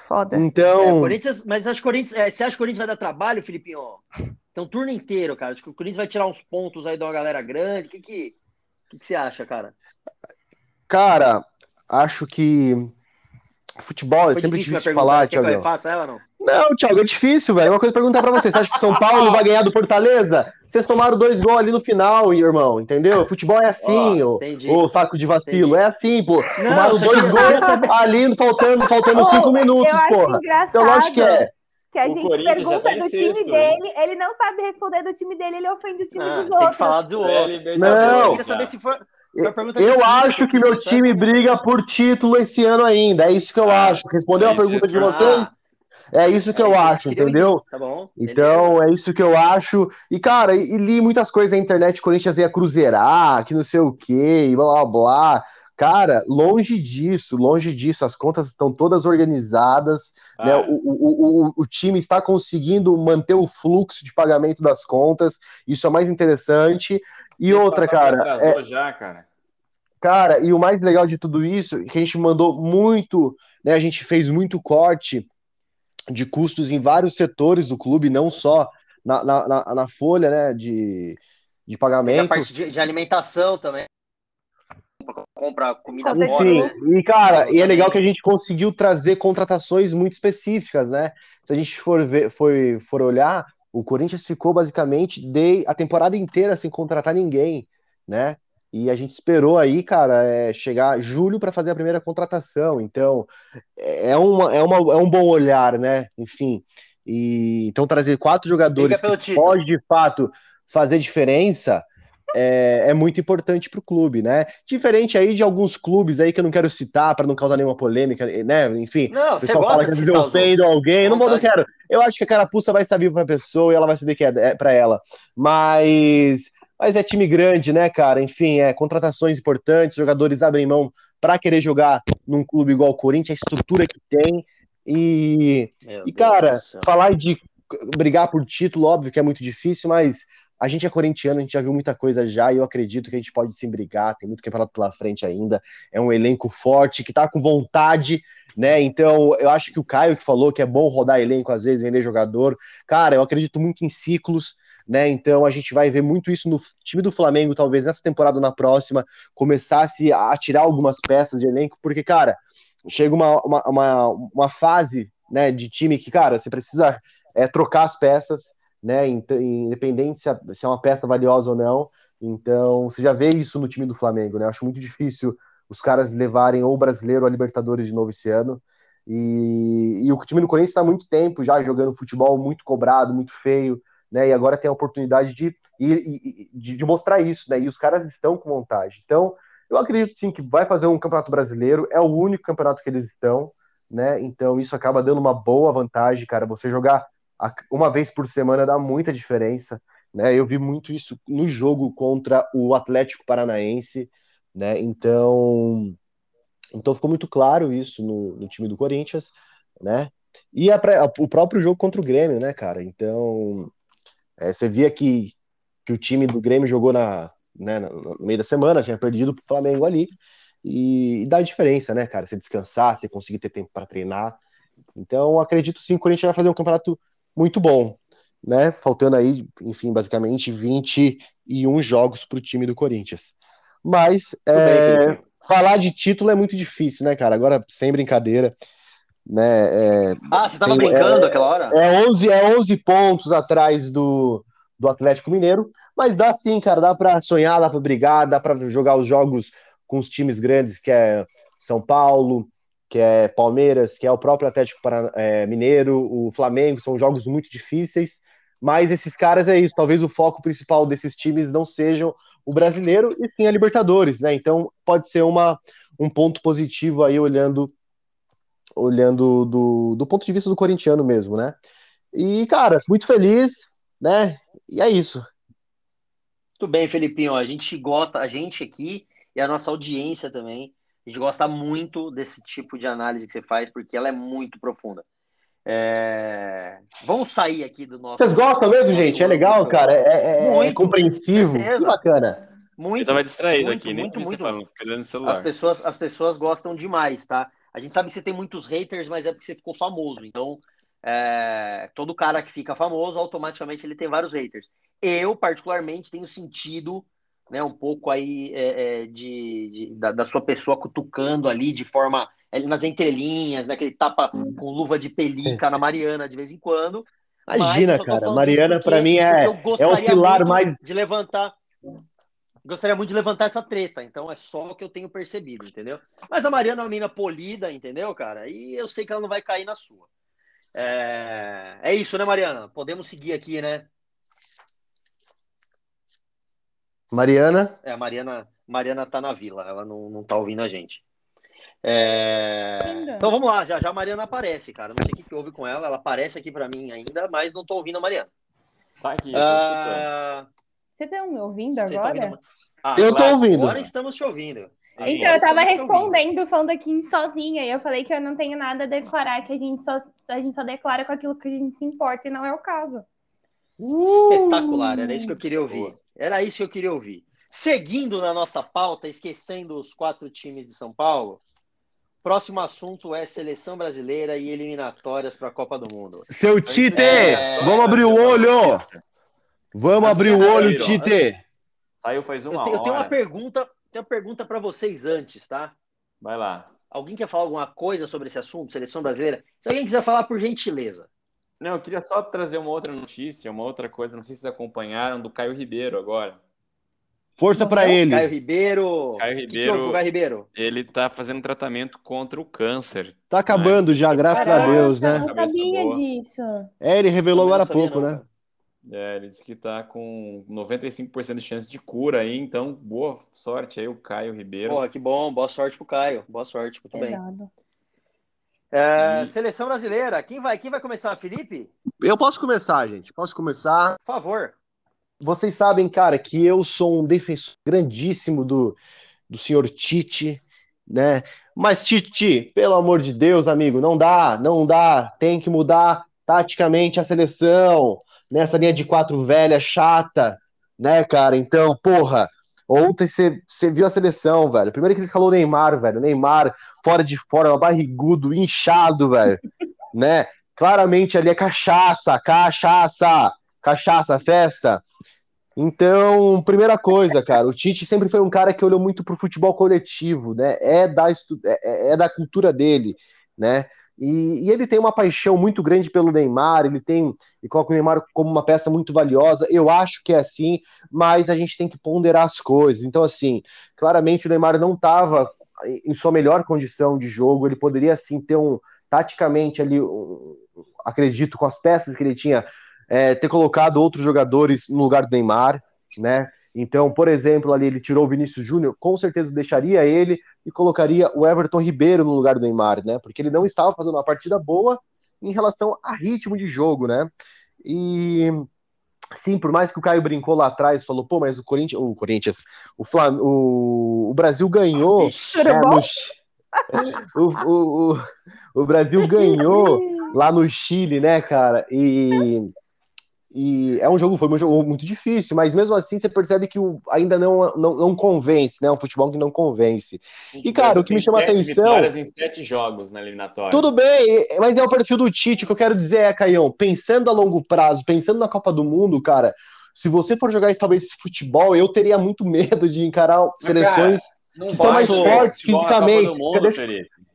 Foda. Então. É, Corinthians, mas acho que Corinthians, é, você acha que o Corinthians vai dar trabalho, Filipinho? Então, turno inteiro, cara. Acho que o Corinthians vai tirar uns pontos aí de uma galera grande. O que, que, que, que você acha, cara? Cara, acho que futebol é Foi sempre difícil difícil falar. Quer que eu Thiago. faça ela não? Não, Thiago, é difícil, velho. É Uma coisa perguntar pra você. Você acha que São Paulo vai ganhar do Fortaleza? Vocês tomaram dois gols ali no final, irmão, entendeu? Futebol é assim, entendi. ô saco de vacilo. Entendi. É assim, pô. Não, tomaram dois gols ali, faltando, faltando Ô, cinco minutos, eu acho porra. engraçado Então, lógico que é. Que a O gente pergunta tá do time sexto, dele, ele não sabe responder do time dele, ele ofende o time Ah, dos tem que outros. falar do outro. Não. Eu queria saber se foi. Eu acho que meu time briga por título esse ano ainda. É isso que eu Ah, acho. Respondeu a é pergunta de vocês? Ah, É isso que é eu acho, entendeu? Tá bom. Então, é isso que eu acho. E, cara, e, e li muitas coisas na internet, Corinthians ia cruzeirar, que não sei o quê, e blá blá blá. Cara, longe disso, longe disso. As contas estão todas organizadas, né? Cara, O, o, o, o time está conseguindo manter o fluxo de pagamento das contas. Isso é mais interessante. E esse outra, cara, é, atrasou já, cara. Cara, e o mais legal de tudo isso é que a gente mandou muito, né? A gente fez muito corte de custos em vários setores do clube, não só na, na, na- na folha, né? De, de Tem a pagamento. parte de, de alimentação também. Compra, comida Enfim, fora, Enfim, né? e cara, e é legal que a gente conseguiu trazer contratações muito específicas, né? Se a gente for ver, foi, for olhar, o Corinthians ficou basicamente de, a temporada inteira sem contratar ninguém, né? E a gente esperou aí, cara, é, chegar julho para fazer a primeira contratação. Então, é, uma, é, uma, é um bom olhar, né? Enfim. E, então, trazer quatro jogadores que pode, de fato, fazer diferença é, é muito importante para o clube, né? Diferente aí de alguns clubes aí que eu não quero citar para não causar nenhuma polêmica, né? Enfim, Não, o você pessoal fala gosta que às de vezes eu ofendo alguém, não, vou, não quero. Eu acho que a carapuça vai saber para a pessoa e ela vai saber que é, é para ela. Mas, mas é time grande, né, cara? Enfim, é contratações importantes, jogadores abrem mão para querer jogar num clube igual o Corinthians, a estrutura que tem. E, Meu e Deus cara, falar de brigar por título, óbvio que é muito difícil, mas a gente é corintiano, a gente já viu muita coisa já, e eu acredito que a gente pode sim brigar, tem muito campeonato pela frente ainda, é um elenco forte, que tá com vontade, né? Então, eu acho que o Caio que falou que é bom rodar elenco às vezes, vender jogador. Cara, eu acredito muito em ciclos, né? Então a gente vai ver muito isso no time do Flamengo, talvez nessa temporada ou na próxima, começasse a tirar algumas peças de elenco, porque, cara, chega uma, uma, uma, uma fase né, de time que, cara, você precisa é, trocar as peças, né? Independente se, a- se é uma peça valiosa ou não. Então, você já vê isso no time do Flamengo, né? Acho muito difícil os caras levarem ou o brasileiro ou a Libertadores de novo esse ano. E, e o time do Corinthians está muito tempo já jogando futebol muito cobrado, muito feio, né? E agora tem a oportunidade de, ir- e- e- de, de mostrar isso, né? E os caras estão com vontade. Então, eu acredito sim que vai fazer um campeonato brasileiro, é o único campeonato que eles estão, né? Então, isso acaba dando uma boa vantagem, cara. Você jogar uma vez por semana dá muita diferença, né? Eu vi muito isso no jogo contra o Atlético Paranaense, né? Então, então ficou muito claro isso no, no time do Corinthians, né? E a pré- o próprio jogo contra o Grêmio, né, cara? Então, é, você via que, que o time do Grêmio jogou na, né, no no meio da semana, tinha perdido pro Flamengo ali, e, e dá diferença, né, cara? Você descansar, você conseguir ter tempo para treinar. Então, acredito sim que o Corinthians vai fazer um campeonato muito bom, né? Faltando aí, enfim, basicamente 21 jogos para o time do Corinthians. Mas bem, é, Felipe. falar de título é muito difícil, né, cara? Agora, sem brincadeira, né? É, Ah, você tava tem- brincando aquela hora? é 11, é 11 pontos atrás do, do Atlético Mineiro, mas dá sim, cara, dá pra sonhar, dá pra brigar, dá pra jogar os jogos com os times grandes, que é São Paulo, que é Palmeiras, que é o próprio Atlético é, Mineiro, o Flamengo, são jogos muito difíceis, mas esses caras é isso, talvez o foco principal desses times não sejam o brasileiro, e sim a Libertadores, né? Então pode ser uma, um ponto positivo aí olhando olhando do, do ponto de vista do corintiano mesmo, né? E, cara, muito feliz, né? E é isso. Muito bem, Felipinho. A gente gosta, a gente aqui e a nossa audiência também, a gente gosta muito desse tipo de análise que você faz, porque ela é muito profunda. É... Vamos sair aqui do nosso. Vocês gostam mesmo, gente? É legal, cara. É, é, é Muito, compreensivo. certeza. Que bacana. Muito. Eu tava distraído muito, aqui, nem muito, vi você muito. falando, fica olhando no celular. As pessoas, as pessoas gostam demais, tá? A gente sabe que você tem muitos haters, mas é porque você ficou famoso. Então, é, todo cara que fica famoso, automaticamente ele tem vários haters. Eu, particularmente, tenho sentido né, um pouco aí é, é, de, de- da, da sua pessoa cutucando ali de forma é, nas entrelinhas, né, que ele tapa com luva de pelica na Mariana de vez em quando. Imagina, cara. Mariana, pra mim, é, é o pilar mais. de levantar. Gostaria muito de levantar essa treta, então é só o que eu tenho percebido, entendeu? Mas a Mariana é uma mina polida, entendeu, cara? E eu sei que ela não vai cair na sua. É, é isso, né, Mariana? Podemos seguir aqui, né? Mariana. É, a Mariana, Mariana tá na vila, ela não, não tá ouvindo a gente. É. Então vamos lá, já já a Mariana aparece, cara. Não sei o que, que houve com ela, ela aparece aqui pra mim ainda, mas não tô ouvindo a Mariana. Tá aqui, eu tô escutando. Ah, Vocês estão me ouvindo vocês agora? ouvindo? Ah, Eu tô claro, ouvindo. Agora estamos te ouvindo. Então, eu Agora tava respondendo, falando aqui sozinha, e eu falei que eu não tenho nada a declarar, que a gente só, a gente só declara com aquilo que a gente se importa, e não é o caso. Espetacular, era isso que eu queria ouvir. Boa. Era isso que eu queria ouvir. Seguindo na nossa pauta, esquecendo os quatro times de São Paulo, próximo assunto é seleção brasileira e eliminatórias para a Copa do Mundo. Seu Tite! É, Vamos abrir o olho! Vamos abrir o olho, Tite! Saiu faz Eu uma tenho, eu tenho uma hora. pergunta, tenho uma pergunta para vocês antes, tá? Vai lá. Alguém quer falar alguma coisa sobre esse assunto, seleção brasileira? Se alguém quiser falar, por gentileza. Não, eu queria só trazer uma outra notícia, uma outra coisa, não sei se vocês acompanharam, do Caio Ribeiro agora. Força pra ele. Caio Ribeiro. Caio O que que Ribeiro- Caio Ribeiro? Ele tá fazendo tratamento contra o câncer. Tá acabando já, graças a Deus, eu né? não Cabeça sabia disso. É, ele revelou agora há não pouco, não, né? É, ele disse que tá com 95% de chance de cura aí, então boa sorte aí o Caio Ribeiro. Porra, que bom. Boa sorte pro Caio. Boa sorte, muito bem. É, Seleção brasileira. Quem vai, quem vai começar, Felipe? Eu posso começar, gente. Posso começar. Por favor. Vocês sabem, cara, que eu sou um defensor grandíssimo do, do senhor Tite, né? Mas, Tite, pelo amor de Deus, amigo, não dá, não dá. Tem que mudar taticamente a seleção, nessa linha de quatro velha chata, né, cara? Então, porra, ontem você viu a seleção, velho. Primeiro que ele escalou o Neymar, velho. Neymar, fora de fora, barrigudo, inchado, velho, né? Claramente ali é cachaça, cachaça, cachaça, festa. Então, primeira coisa, cara, o Tite sempre foi um cara que olhou muito pro futebol coletivo, né? É da, estu- é, é da cultura dele, né? E, e ele tem uma paixão muito grande pelo Neymar, ele tem e coloca o Neymar como uma peça muito valiosa. Eu acho que é assim, mas a gente tem que ponderar as coisas. Então, assim, claramente o Neymar não estava em sua melhor condição de jogo, ele poderia sim ter um taticamente ali, um- acredito, com as peças que ele tinha é, ter colocado outros jogadores no lugar do Neymar, né? Então, por exemplo, ali ele tirou o Vinícius Júnior, com certeza deixaria ele e colocaria o Everton Ribeiro no lugar do Neymar, né? Porque ele não estava fazendo uma partida boa em relação a ritmo de jogo, né? E sim, por mais que o Caio brincou lá atrás, falou, pô, mas o Corinthians, o Corinthians, o, Flam... o... o Brasil ganhou, é, no Chi- o, o, o, o Brasil ganhou lá no Chile, né, cara? E, e é um jogo, foi um jogo muito difícil, mas mesmo assim você percebe que o, ainda não, não, não convence, né? É um futebol que não convence. E, cara, o que me chama sete atenção- em sete jogos na eliminatória. Tudo bem, mas é o perfil do Tite. O que eu quero dizer é, Caião, pensando a longo prazo, pensando na Copa do Mundo, cara, se você for jogar talvez esse futebol, eu teria muito medo de encarar seleções. Não que são mais fortes fisicamente. Mundo,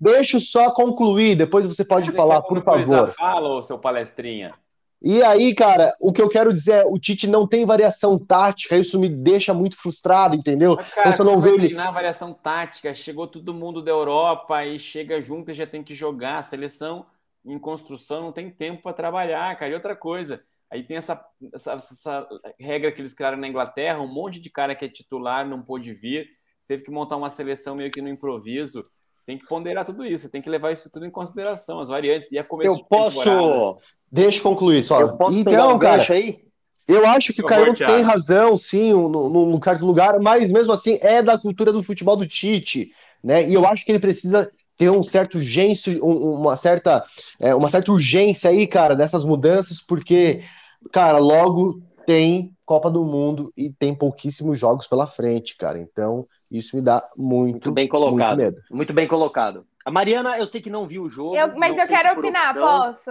Deixa- eu só concluir, depois você pode falar, quer por favor. a Fala, ô seu palestrinha. E aí, cara, o que eu quero dizer é, o Tite não tem variação tática, isso me deixa muito frustrado, entendeu? Mas, cara, Então você não vê ele. treinar variação tática? Chegou todo mundo da Europa e chega junto e já tem que jogar. A seleção em construção não tem tempo para trabalhar, cara. E outra coisa, aí tem essa, essa, essa regra que eles criaram na Inglaterra, um monte de cara que é titular não pôde vir, você teve que montar uma seleção meio que no improviso. Tem que ponderar tudo isso, tem que levar isso tudo em consideração, as variantes. E a começo Eu de temporada- posso, Deixa eu concluir só. eu posso pegar então, um cara, aí? Eu acho que o Por favor, Caio tem razão, sim, no, certo lugar, mas mesmo assim é da cultura do futebol do Tite, né? E eu acho que ele precisa ter um certo urgência, um- uma certa, é, uma certa urgência aí, cara, dessas mudanças, porque, cara, logo tem Copa do Mundo e tem pouquíssimos jogos pela frente, cara. Então, isso me dá muito, Muito bem colocado. muito medo. Muito bem colocado. A Mariana, eu sei que não viu o jogo. Eu- mas eu quero opinar, opção- posso?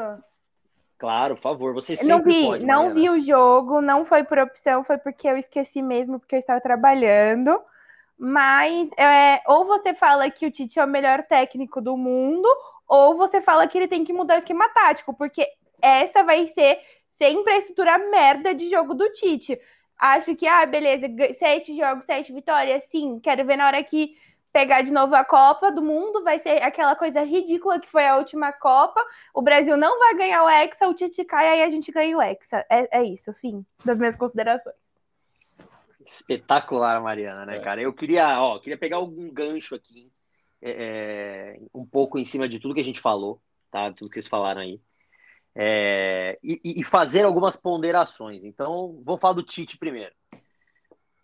Claro, por favor. Você Eu sempre não vi, pode, não vi o jogo, não foi por opção, foi porque eu esqueci mesmo, porque eu estava trabalhando. Mas é, ou você fala que o Tite é o melhor técnico do mundo, ou você fala que ele tem que mudar o esquema tático, porque essa vai ser sempre a estrutura merda de jogo do Tite. Acho que, ah, beleza, sete jogos, sete vitórias, sim. Quero ver na hora que pegar de novo a Copa do Mundo, vai ser aquela coisa ridícula que foi a última Copa. O Brasil não vai ganhar o Hexa, o Tite cai, aí a gente ganha o Hexa. É, é isso, fim das minhas considerações. Espetacular, Mariana, né, É. cara? Eu queria, ó, queria pegar algum gancho aqui, é, é, um pouco em cima de tudo que a gente falou, tá? Tudo que vocês falaram aí. É, e, e fazer algumas ponderações. Então, vou falar do Tite primeiro.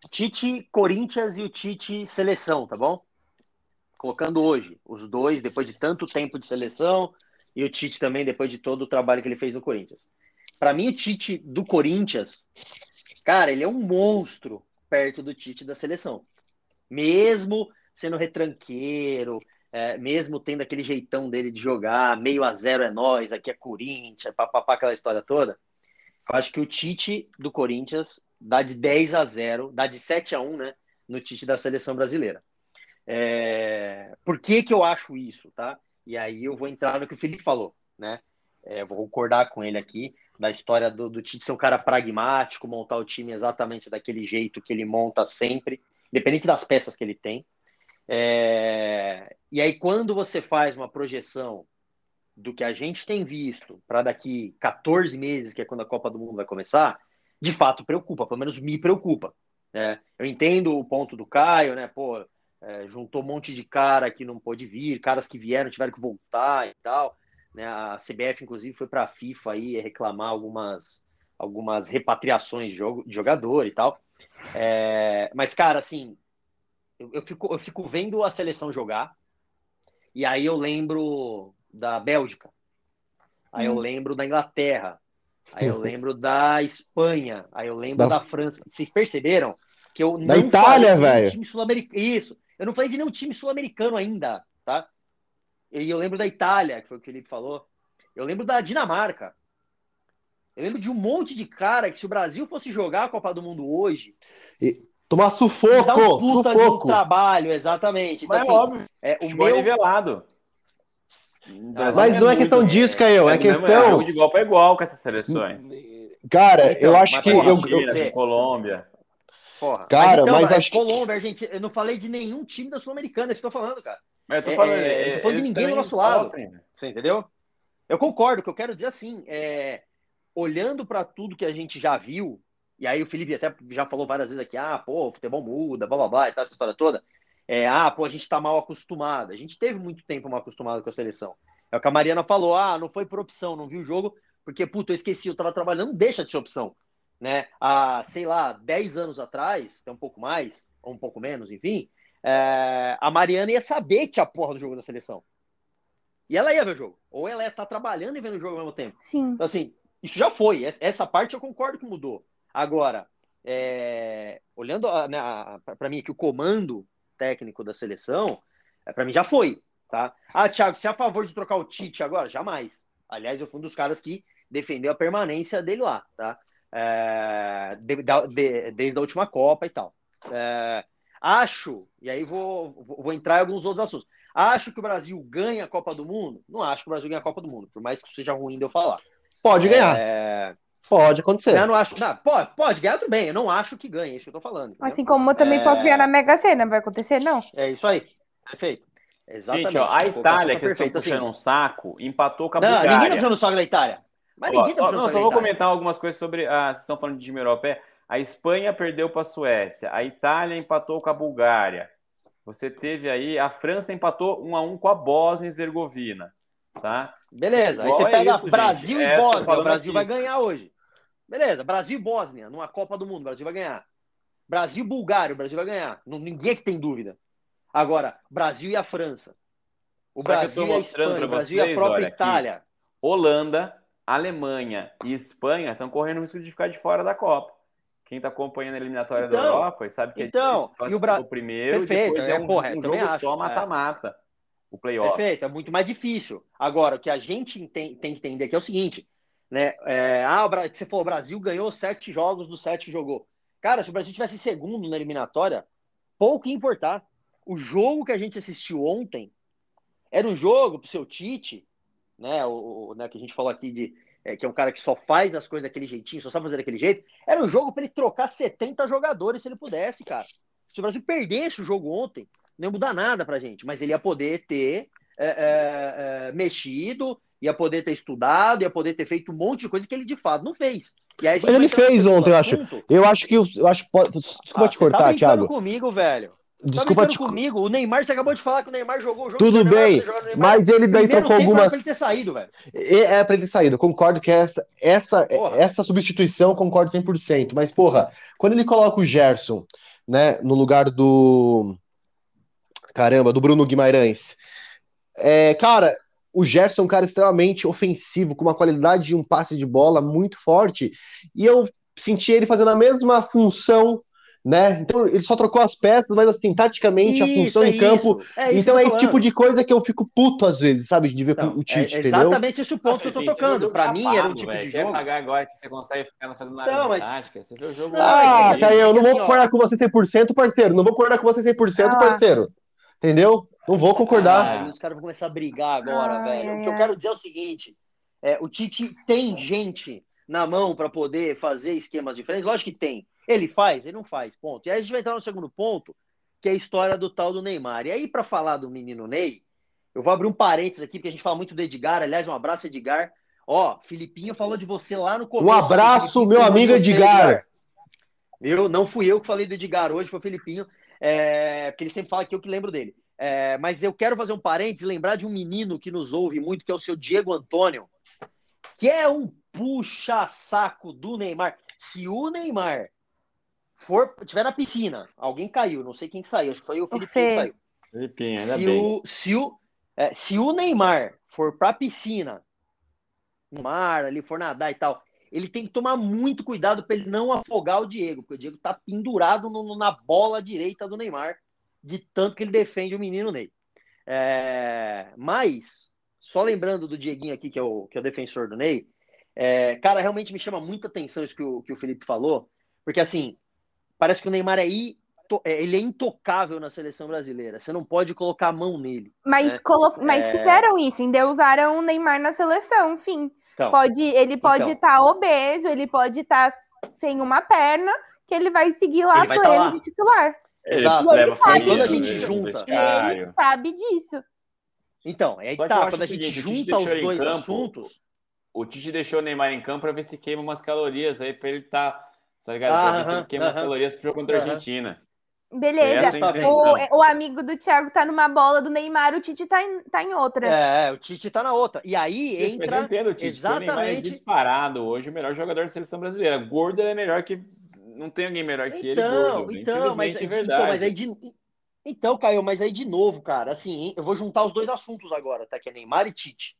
Tite Corinthians e o Tite seleção, tá bom? Colocando hoje os dois, depois de tanto tempo de seleção, e o Tite também, depois de todo o trabalho que ele fez no Corinthians. Para mim, o Tite do Corinthians, cara, ele é um monstro perto do Tite da seleção. Mesmo sendo retranqueiro, é, mesmo tendo aquele jeitão dele de jogar, meio a zero é nós, aqui é Corinthians, papapá, aquela história toda. Eu acho que o Tite do Corinthians dá de 10 a 0, dá de 7 a 1, né, no Tite da seleção brasileira. É, Por que que eu acho isso, tá? E aí eu vou entrar no que o Felipe falou, né? É, vou concordar com ele aqui da história do, do Tite ser um cara pragmático, montar o time exatamente daquele jeito que ele monta sempre, independente das peças que ele tem. É, E aí, quando você faz uma projeção do que a gente tem visto para daqui 14 meses, que é quando a Copa do Mundo vai começar, de fato preocupa, pelo menos me preocupa. né? Eu entendo o ponto do Caio, né? Pô, é, juntou um monte de cara que não pôde vir, caras que vieram tiveram que voltar e tal. Né? A CBF, inclusive, foi para a FIFA aí reclamar algumas, algumas repatriações de, jogo, de jogador e tal. É, mas, cara, assim, eu, eu, fico, eu fico vendo a seleção jogar, e aí eu lembro da Bélgica, aí eu Hum. lembro da Inglaterra, aí eu lembro da Espanha, aí eu lembro da, Da- França. Vocês perceberam que eu Da não Itália, velho. time sul-americano. Isso, eu não falei de nenhum time sul-americano ainda, tá? E eu lembro da Itália, que foi o que o Felipe falou. Eu lembro da Dinamarca. Eu lembro de um monte de cara que se o Brasil fosse jogar a Copa do Mundo hoje, Tomar dá um sufoco, puta de um sufoco. trabalho, exatamente. Então, Mas é assim, óbvio, é, o é meu, nivelado. Mas não é questão disso, Caio, é do mesmo- questão- jogo de igual para igual com essas seleções. Cara, Então, eu acho mas que. Eu, eu- Colômbia. porra. Cara, mas é acho que- Colômbia, Argentina, eu não falei de nenhum time da Sul-Americana, é isso que eu tô falando, cara. Mas eu tô É, falando, é, eu tô falando de ninguém do nosso lado. sofrem, né? Você entendeu? Eu concordo, o que eu quero dizer assim, é, olhando para tudo que a gente já viu, e aí o Felipe até já falou várias vezes aqui, ah, pô, o futebol muda, blá blá blá, e tal, essa história toda. É, ah, pô, a gente tá mal acostumado. A gente teve muito tempo mal acostumado com a seleção. É o que a Mariana falou, ah, não foi por opção, não viu o jogo, porque, puta, eu esqueci, eu tava trabalhando, não deixa de ser opção. Né? Há, sei lá, 10 anos atrás, até um pouco mais, ou um pouco menos, enfim, é, a Mariana ia saber que tinha a porra do jogo da seleção. E ela ia ver o jogo. Ou ela ia estar trabalhando e vendo o jogo ao mesmo tempo. Sim. Então, assim, isso já foi. Es- Essa parte eu concordo que mudou. Agora, é, olhando né, para mim aqui o comando técnico da seleção, é, para mim já foi. Tá? Ah, Thiago, você é a favor de trocar o Tite agora? Jamais. Aliás, eu fui um dos caras que defendeu a permanência dele lá. Tá? É, de- de- desde a última Copa e tal. É, acho, e aí vou, vou entrar em alguns outros assuntos. Acho que o Brasil ganha a Copa do Mundo? Não acho que o Brasil ganha a Copa do Mundo, por mais que seja ruim de eu falar. Pode ganhar, É, pode acontecer. eu não acho. Não, pode, pode ganhar, tudo bem. Eu não acho que ganhe, é isso que eu tô falando. entendeu? Assim como eu também É. posso ganhar na Mega Sena, vai acontecer, não? É isso aí. Perfeito. Exatamente. Gente, ó, a colocação Itália, tá que vocês estão assim. puxando um saco, empatou com a Não, Bulgária. ninguém tá puxando o saco da Itália. Mas Ó, ninguém tá só, puxando não, o só vou comentar algumas coisas sobre. A, vocês estão falando de time europeia. A Espanha perdeu para a Suécia. A Itália empatou com a Bulgária. Você teve aí. A França empatou 1 a 1 com a Bósnia e Herzegovina. Tá? Beleza. Aí Igual você é pega isso, Brasil gente. e É, Bósnia. O Brasil aqui. vai ganhar hoje. Beleza, Brasil e Bósnia, numa Copa do Mundo, o Brasil vai ganhar. Brasil e Bulgária, o Brasil vai ganhar. Ninguém é que tem dúvida. Agora, Brasil e a França. O Só Brasil e a Espanha, o Brasil e a própria olha. Itália. Holanda, Alemanha e Espanha estão correndo o risco de ficar de fora da Copa. Quem está acompanhando a eliminatória da Então, Europa sabe que é então, difícil e o Bra- o primeiro Perfeito, depois é, é um, porra, um jogo acho, só é. mata-mata. O playoff. Perfeito, é muito mais difícil. Agora, o que a gente tem, tem que entender aqui é o seguinte, né? É, ah, você falou, o Brasil ganhou sete jogos dos sete jogou. Cara, se o Brasil tivesse segundo na eliminatória, pouco ia importar. O jogo que a gente assistiu ontem era um jogo pro seu Tite, né? O, o- né, que a gente falou aqui de é, que é um cara que só faz as coisas daquele jeitinho, só sabe fazer daquele jeito. Era um jogo para ele trocar 70 jogadores se ele pudesse, cara. Se o Brasil perdesse o jogo ontem, não ia mudar nada pra gente, mas ele ia poder ter é, é, é, mexido, ia poder ter estudado, ia poder ter feito um monte de coisa que ele de fato não fez. E Mas ele fez ontem, eu acho. Eu acho que. Eu acho, desculpa Ah, te tá cortar, brincando Thiago. comigo, velho. Desculpa tá te comigo. O Neymar, você acabou de falar que o Neymar jogou o jogo. Tudo Neymar bem, Mas ele daí Primeiro trocou era algumas. pra ele ter saído, velho. É é pra ele ter saído. Concordo que essa, essa, Porra. essa substituição, concordo 100%. Mas, porra, quando ele coloca o Gerson, né, no lugar do. Caramba, do Bruno Guimarães. É, cara, o Gerson é um cara extremamente ofensivo, com uma qualidade de um passe de bola muito forte. E eu senti ele fazendo a mesma função. Né? Então ele só trocou as peças, mas assim, taticamente a Isso, função é em campo isso, é isso então é esse tipo de coisa que eu fico puto às vezes, sabe? De ver Não, o Tite, é entendeu? exatamente esse o ponto que eu tô tocando. jogo Pra mim era um tipo velho. de Quer jogo. pagar agora que você consegue ficar fazendo Não, análise mas- tática. Você vê o jogo. Não, Ah, é Caio, eu não vou assim, concordar com você 100%, parceiro. Não vou concordar com você 100%, Ah. parceiro. Entendeu? Não vou concordar. Ah, os caras vão começar a brigar agora, Ai, velho. ai, o que eu quero dizer é o seguinte: é, o Tite tem gente na mão para poder fazer esquemas diferentes? Lógico que tem. Ele faz, ele não faz, ponto. E aí a gente vai entrar no segundo ponto, que é a história do tal do Neymar. E aí, para falar do menino Ney, eu vou abrir um parênteses aqui, porque a gente fala muito do Edgar. Aliás, um abraço, Edgar. Ó, Filipinho falou de você lá no começo. Um abraço, Filipinho meu amigo você, Edgar. Eu, não fui eu que falei do Edgar hoje, foi o Filipinho, é, porque ele sempre fala que eu que lembro dele. É, mas eu quero fazer um parênteses, lembrar de um menino que nos ouve muito, que é o seu Diego Antônio, que é um puxa-saco do Neymar. Se o Neymar for tiver na piscina, alguém caiu, não sei quem que saiu, acho que foi o Filipinho Fê. que saiu. Filipinho, ainda Se bem. o, se, o, é, se o Neymar for pra piscina, no mar, ali for nadar e tal, ele tem que tomar muito cuidado para ele não afogar o Diego, porque o Diego tá pendurado no- na bola direita do Neymar, de tanto que ele defende o menino Ney. É, mas, só lembrando do Dieguinho aqui, que é o, que é o defensor do Ney, é, cara, realmente me chama muita atenção isso que o, que o Felipe falou, porque assim, parece que o Neymar é, é, ele é intocável na seleção brasileira. Você não pode colocar a mão nele. Mas, É. colo... Mas É. fizeram isso, endeusaram o Neymar na seleção, enfim. Então, Pode, ele pode Então. estar obeso, ele pode estar sem uma perna, que ele vai seguir lá Ele vai tá pleno lá. de titular. Exato. Ele leva sabe quando a gente junta-. Ele sabe disso. Então, é aí Só tá. Quando a gente junta os dois campo, assuntos. O Tite deixou o Neymar em campo pra ver se queima umas calorias aí pra ele tá. Tá ligado? Ah, pra ver se ele queima umas aham. calorias pro jogo contra a. Argentina. Beleza. Essa é. O, o amigo do Thiago tá numa bola do Neymar, o Tite tá em, tá em outra. É, o Tite tá na outra. E aí Sim, mas eu entra. entendo, Tite, porque O Neymar é exatamente. disparado hoje o melhor jogador da seleção brasileira. Gordo ele é melhor que. Não tem alguém melhor que ele, Então, gordo. então, mas, Infelizmente é então, verdade. mas aí de. Então, Caio, mas aí de novo, cara, assim, eu vou juntar os dois assuntos agora, tá? Que é Neymar e Tite.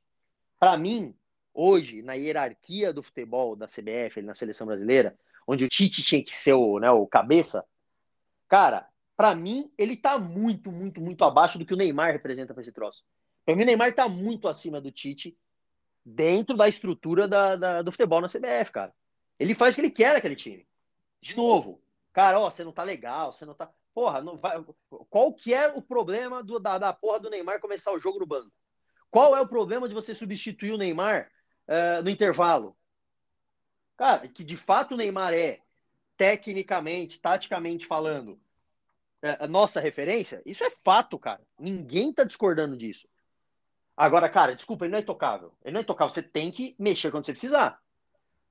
Pra mim, hoje, na hierarquia do futebol da CBF, na seleção brasileira, onde o Tite tinha que ser o, né, o cabeça, cara, pra mim, ele tá muito, muito, muito abaixo do que o Neymar representa pra esse troço. Pra mim, o Neymar tá muito acima do Tite dentro da estrutura da, da- do futebol na CBF, cara. Ele faz o que ele quer naquele time. De novo, cara, ó, você não tá legal, você não tá. Porra, não vai... qual que é o problema do, da, da porra do Neymar começar o jogo no banco? Qual é o problema de você substituir o Neymar eh, no intervalo? Cara, que de fato o Neymar é, tecnicamente, taticamente falando, a nossa referência, isso é fato, cara. Ninguém tá discordando disso. Agora, cara, desculpa, ele não é intocável. Ele não é intocável. Você tem que mexer quando você precisar.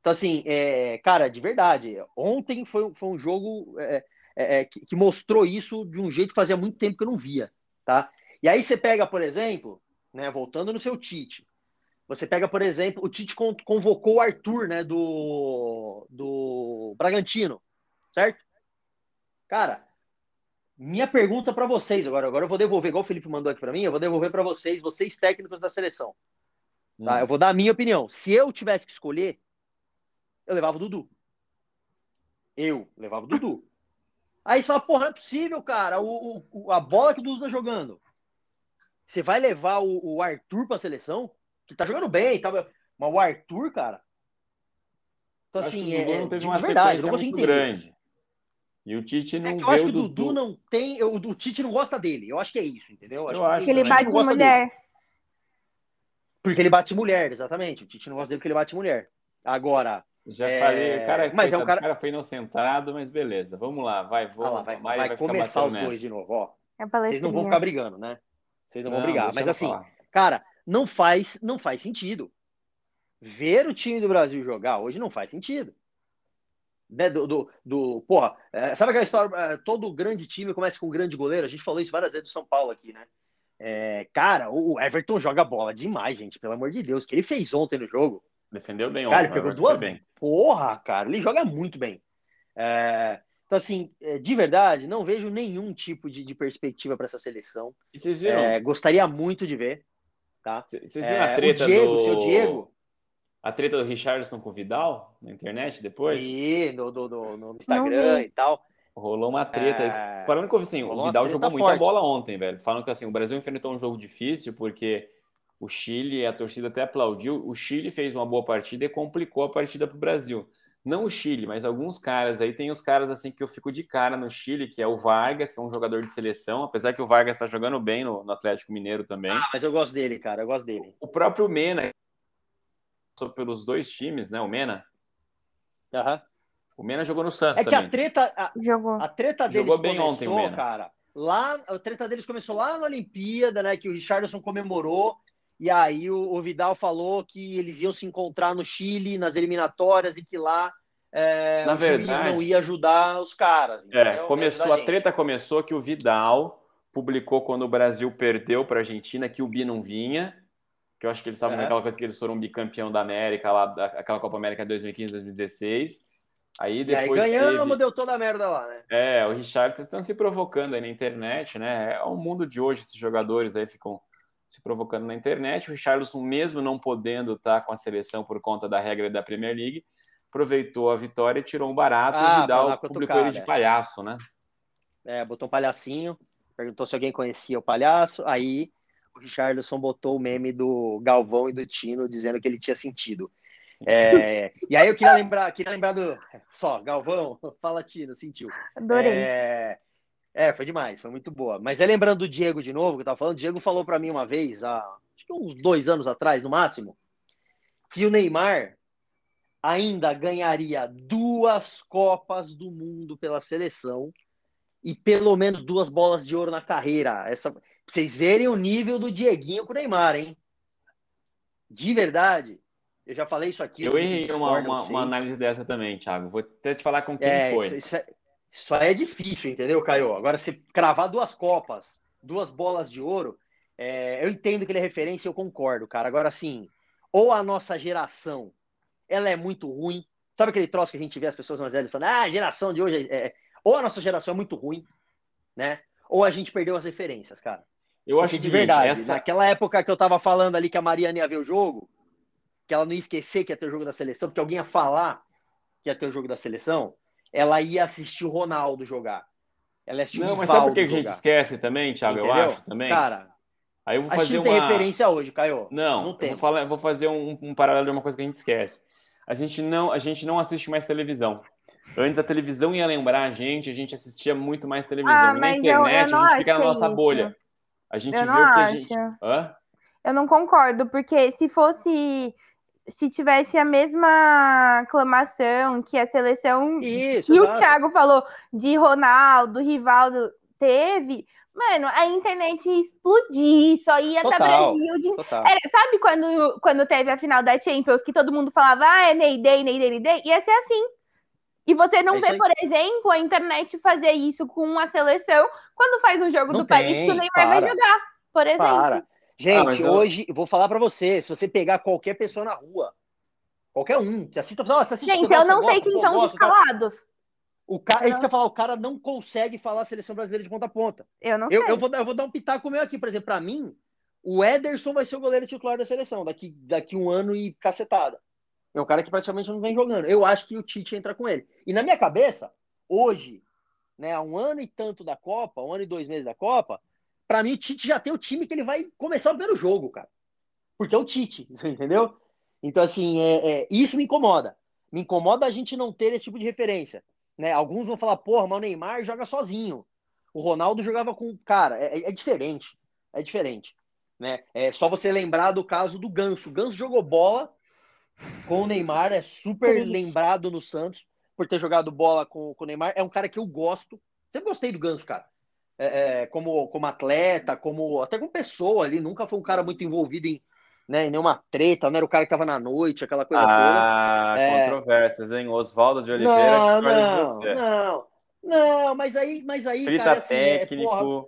Então, assim, é, cara, de verdade, ontem foi, foi um jogo é, é, é, que, que mostrou isso de um jeito que fazia muito tempo que eu não via, tá? E aí você pega, por exemplo, né, voltando no seu Tite, Você pega, por exemplo, o Tite convocou o Arthur, né, do, do Bragantino, certo? Cara, minha pergunta para vocês agora, agora eu vou devolver, igual o Felipe mandou aqui para mim, eu vou devolver para vocês, vocês técnicos da seleção. Tá? Hum. Eu vou dar a minha opinião. Se eu tivesse que escolher, eu levava o Dudu. Eu levava o Dudu. Aí você fala, porra, não é possível, cara. O, o, a bola que o Dudu tá jogando. Você vai levar o, o Arthur pra seleção? Que tá jogando bem, tá... mas o Arthur, cara. Então, assim, é, não teve uma verdade, não muito grande. E o Tite não é eu acho que o Dudu, Dudu não tem. Eu, o Tite não gosta dele. Eu acho que é isso, entendeu? Eu, eu acho que ele bate mulher. Dele. Porque ele bate mulher, exatamente. O Tite não gosta dele porque ele bate mulher. Agora, já é... falei, cara, mas é um cara... o cara foi inocentado, mas beleza, vamos lá, vai, vamos, ah lá, vai, vai, vai começar os dois de novo, ó. É Vocês não vão ficar brigando, né? Vocês não, não vão brigar, mas assim, falar. cara, não faz, não faz sentido. Ver o time do Brasil jogar hoje não faz sentido. Né, do, do, do, porra, é, sabe aquela história? É, todo grande time começa com um grande goleiro. A gente falou isso várias vezes do São Paulo aqui, né? É, cara, o Everton joga bola demais, gente, pelo amor de Deus. O que ele fez ontem no jogo Defendeu bem cara, ontem. Cara, pegou duas. Bem. Porra, cara, ele joga muito bem. É... Então, assim, é, de verdade, não vejo nenhum tipo de, de perspectiva para essa seleção. É, gostaria muito de ver. Tá? Vocês viram é, a treta o Diego, do... seu Diego? A treta do Richardson com o Vidal na internet depois? E no, no, no, no Instagram e tal. Rolou uma treta. É... Falando que assim, o Vidal jogou forte. muita bola ontem, velho. Falando que assim, o Brasil enfrentou um jogo difícil porque o Chile, a torcida até aplaudiu. O Chile fez uma boa partida e complicou a partida para o Brasil. Não o Chile, mas alguns caras aí. Tem os caras assim que eu fico de cara no Chile, que é o Vargas, que é um jogador de seleção, apesar que o Vargas está jogando bem no, no, Atlético Mineiro também. Ah, mas eu gosto dele, cara, eu gosto dele. O próprio Mena, passou pelos dois times, né? O Mena. Uhum. O Mena jogou no Santos. É que também. a treta, a, jogou. a treta deles jogou bem começou, ontem, cara. Lá, a treta deles começou lá na Olimpíada, né? Que o Richardson comemorou e aí o, o, Vidal falou que eles iam se encontrar no Chile, nas eliminatórias, e que lá é, Na o verdade, não ia ajudar os caras. É, começou, a, a treta começou que o Vidal publicou quando o Brasil perdeu para a Argentina que o Bi não vinha, que eu acho que eles estavam é. naquela coisa que eles foram bicampeão da América, lá, aquela Copa América 2015, 2016. Aí depois. E aí ganhamos, teve... deu toda a merda lá, né? É, o Richard, vocês estão se provocando aí na internet, né? É o mundo de hoje, esses jogadores aí ficam se provocando na internet. O Richarlison, mesmo não podendo estar com a seleção por conta da regra da Premier League, aproveitou a vitória e tirou um barato. Ah, o Vidal publicou ele de palhaço, né? É, botou um palhacinho, perguntou se alguém conhecia o palhaço, aí o Richarlison botou o meme do Galvão e do Tino dizendo que ele tinha sentido. É, e aí eu queria lembrar, queria lembrar do. Só, Galvão, fala Tino, sentiu. Adorei. É, é, foi demais, foi muito boa. Mas é lembrando do Diego de novo, que eu tava falando, o Diego falou para mim uma vez, há acho que uns dois anos atrás, no máximo, que o Neymar ainda ganharia duas Copas do Mundo pela seleção e pelo menos duas bolas de ouro na carreira. Essa, pra vocês verem o nível do Dieguinho com o Neymar, hein? De verdade. Eu já falei isso aqui. Eu errei uma, uma, uma, análise dessa também, Thiago. Vou até te falar com quem é, foi. Isso, isso é, só é difícil, entendeu, Caio? Agora, se cravar duas Copas, duas bolas de ouro, é, eu entendo que ele é referência, eu concordo, cara. Agora, assim, ou a nossa geração, ela é muito ruim. Sabe aquele troço que a gente vê as pessoas mais velhas falando, ah, a geração de hoje é... é ou a nossa geração é muito ruim, né? Ou a gente perdeu as referências, cara. Eu acho de verdade. Essa... Naquela época que eu tava falando ali que a Mariana ia ver o jogo, que ela não ia esquecer que ia ter o jogo da seleção, porque alguém ia falar que ia ter o jogo da seleção, ela ia assistir o Ronaldo jogar. Ela ia assistir Não, o mas sabe por que a gente esquece também, Thiago? Entendeu? Eu acho também. Cara, Aí eu vou fazer a gente não uma... tem referência hoje, Caio. Não, não tem. Vou, falar, vou fazer um, um paralelo de uma coisa que a gente esquece. A gente não, a gente não assiste mais televisão. Antes a televisão ia lembrar a gente, a gente assistia muito mais televisão. Ah, na internet eu, eu a gente fica na nossa é bolha. A gente eu vê o que acho. a gente. Hã? Eu não concordo, porque se fosse se tivesse a mesma aclamação que a seleção Isso, que o Thiago falou de Ronaldo, Rivaldo teve, mano, a internet ia explodir, só ia estar Brasil. De... Era, sabe quando, quando teve a final da Champions que todo mundo falava, ah, é Ney Day, Ney Day, Ney Day? Ia ser assim. E você não é vê, por exemplo, a internet fazer isso com a seleção quando faz um jogo não do tem, país que o Neymar para. vai jogar, por exemplo. Para. Gente, mas eu- hoje, eu vou falar pra você, se você pegar qualquer pessoa na rua, qualquer um, que assista, fala, "Ah, você assiste Gente, eu não sei gosta, quem são os cara." escalados. O cara, é isso que eu ia falar, o cara não consegue falar a seleção brasileira de ponta a ponta. Eu não Eu, sei. eu, vou, dar- eu vou dar um pitaco meu aqui, por exemplo, pra mim, o Ederson vai ser o goleiro titular da seleção daqui, daqui um ano e cacetada. É um cara que praticamente não vem jogando. Eu acho que o Tite entra com ele. E na minha cabeça, hoje, né, há um ano e tanto da Copa, um ano e dois meses da Copa, pra mim o Tite já tem o time que ele vai começar o primeiro jogo, cara. Porque é o Tite, entendeu? Então, assim, é, é, isso me incomoda. Me incomoda a gente não ter esse tipo de referência. Né? Alguns vão falar, porra, mas o Neymar joga sozinho. O Ronaldo jogava com. Cara, é, é diferente. É diferente. Né? É só você lembrar do caso do Ganso. O Ganso jogou bola com o Neymar, é super lembrado no Santos por ter jogado bola com, com o Neymar. É um cara que eu gosto. Sempre gostei do Ganso, cara. É, é, como, como atleta, como até como pessoa ali. Nunca foi um cara muito envolvido em, né, em nenhuma treta, não era o cara que tava na noite, aquela coisa toda. Ah, É. controvérsias, hein? Oswaldo de Oliveira Não, discorda de não, você. não, não, mas aí, mas aí, Frita cara, assim, é, técnico, porra,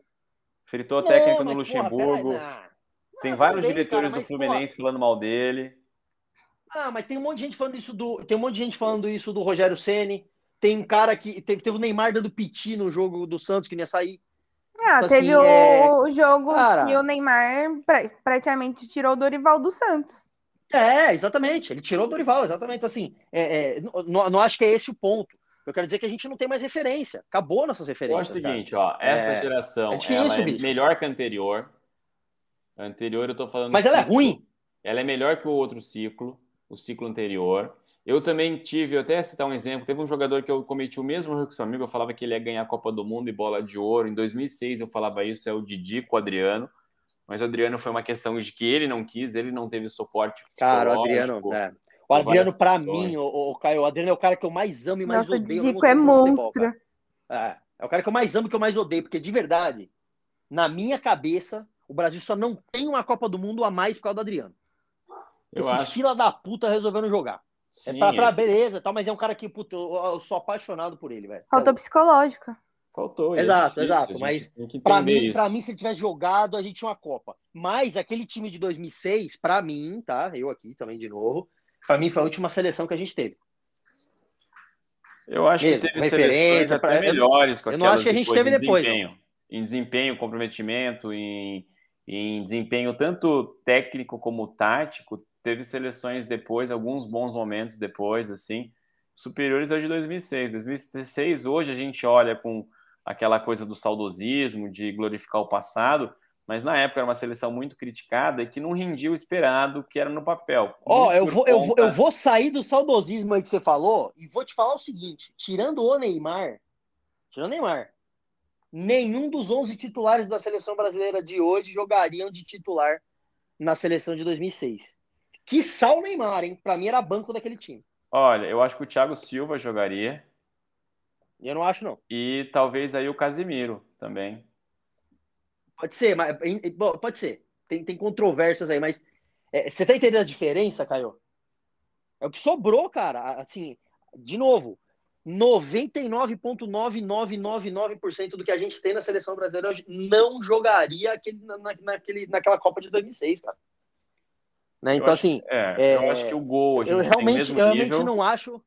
fritou não, técnico no mas, porra, Luxemburgo. não. Tem Ah, vários bem, diretores cara, do mas, Fluminense falando mal dele. porra, ah, mas tem um monte de gente falando isso do, tem um monte de gente falando isso do Rogério Ceni. Tem um cara que teve, teve o Neymar dando piti no jogo do Santos que não ia sair. Ah, Tipo teve assim, o, é- o jogo Cara. que o Neymar pra- praticamente tirou o Dorival do Santos. É, exatamente. Ele tirou o Dorival, exatamente. Então, assim, é, é, não, não acho que é esse o ponto. Eu quero dizer que a gente não tem mais referência. Acabou nossas Eu referências. acho o cara. seguinte, ó, esta É, geração é difícil, ela é melhor que a anterior. A anterior eu tô falando Mas ela é ruim. Ela é melhor que o outro ciclo, o ciclo anterior. Eu também tive, eu até citar um exemplo, teve um jogador que eu cometi o mesmo erro que seu amigo, eu falava que ele ia ganhar a Copa do Mundo e bola de ouro. Em 2006 eu falava isso, é o Didi com o Adriano. Mas o Adriano foi uma questão de que ele não quis, ele não teve suporte Cara, o psicológico. Adriano, é. O Adriano, pra questões. mim, o, o Caio, o Adriano é o cara que eu mais amo e mais Nossa, o odeio. mesmo Didico é monstro. É, é o cara que eu mais amo e que eu mais odeio, porque de verdade, na minha cabeça, o Brasil só não tem uma Copa do Mundo a mais por causa do Adriano. Eu Esse acho. fila da puta resolvendo jogar. Sim, é pra, pra beleza e tal, mas é um cara que, puta, eu, eu sou apaixonado por ele, velho. Faltou psicológica. faltou. e é Exato, exato, mas que Pra mim, pra mim, se ele tivesse jogado, a gente tinha uma Copa. Mas aquele time de 2006, pra mim, tá? Eu aqui também de novo, pra mim foi a última seleção que a gente teve. Eu acho que Mesmo, teve referência seleções até eu- melhores com eu não acho que a gente teve em depois, desempenho. Em desempenho, comprometimento, em, em desempenho tanto técnico como tático, teve seleções depois, alguns bons momentos depois, assim, superiores ao de 2006. 2006, hoje a gente olha com aquela coisa do saudosismo, de glorificar o passado, mas na época era uma seleção muito criticada e que não rendia o esperado que era no papel. Ó, Muito eu vou, eu, vou, conta- eu vou sair do saudosismo aí que você falou e vou te falar o seguinte: tirando o Neymar, tirando o Neymar, nenhum dos 11 titulares da seleção brasileira de hoje jogariam de titular na seleção de 2006. Que sal Neymar, hein? Pra mim era banco daquele time. Olha, eu acho que o Thiago Silva jogaria. Eu não acho, não. E talvez aí o Casimiro também. Pode ser, mas bom, pode ser. Tem, tem controvérsias aí, mas é, você tá entendendo a diferença, Caio? É o que sobrou, cara. Assim, de novo, 99,9999% do que a gente tem na seleção brasileira hoje não jogaria aquele, na, naquele, naquela Copa de 2006, cara. Né? Então, eu acho, assim, é, é, eu acho que o gol a gente eu realmente, mesmo eu realmente nível. não acho.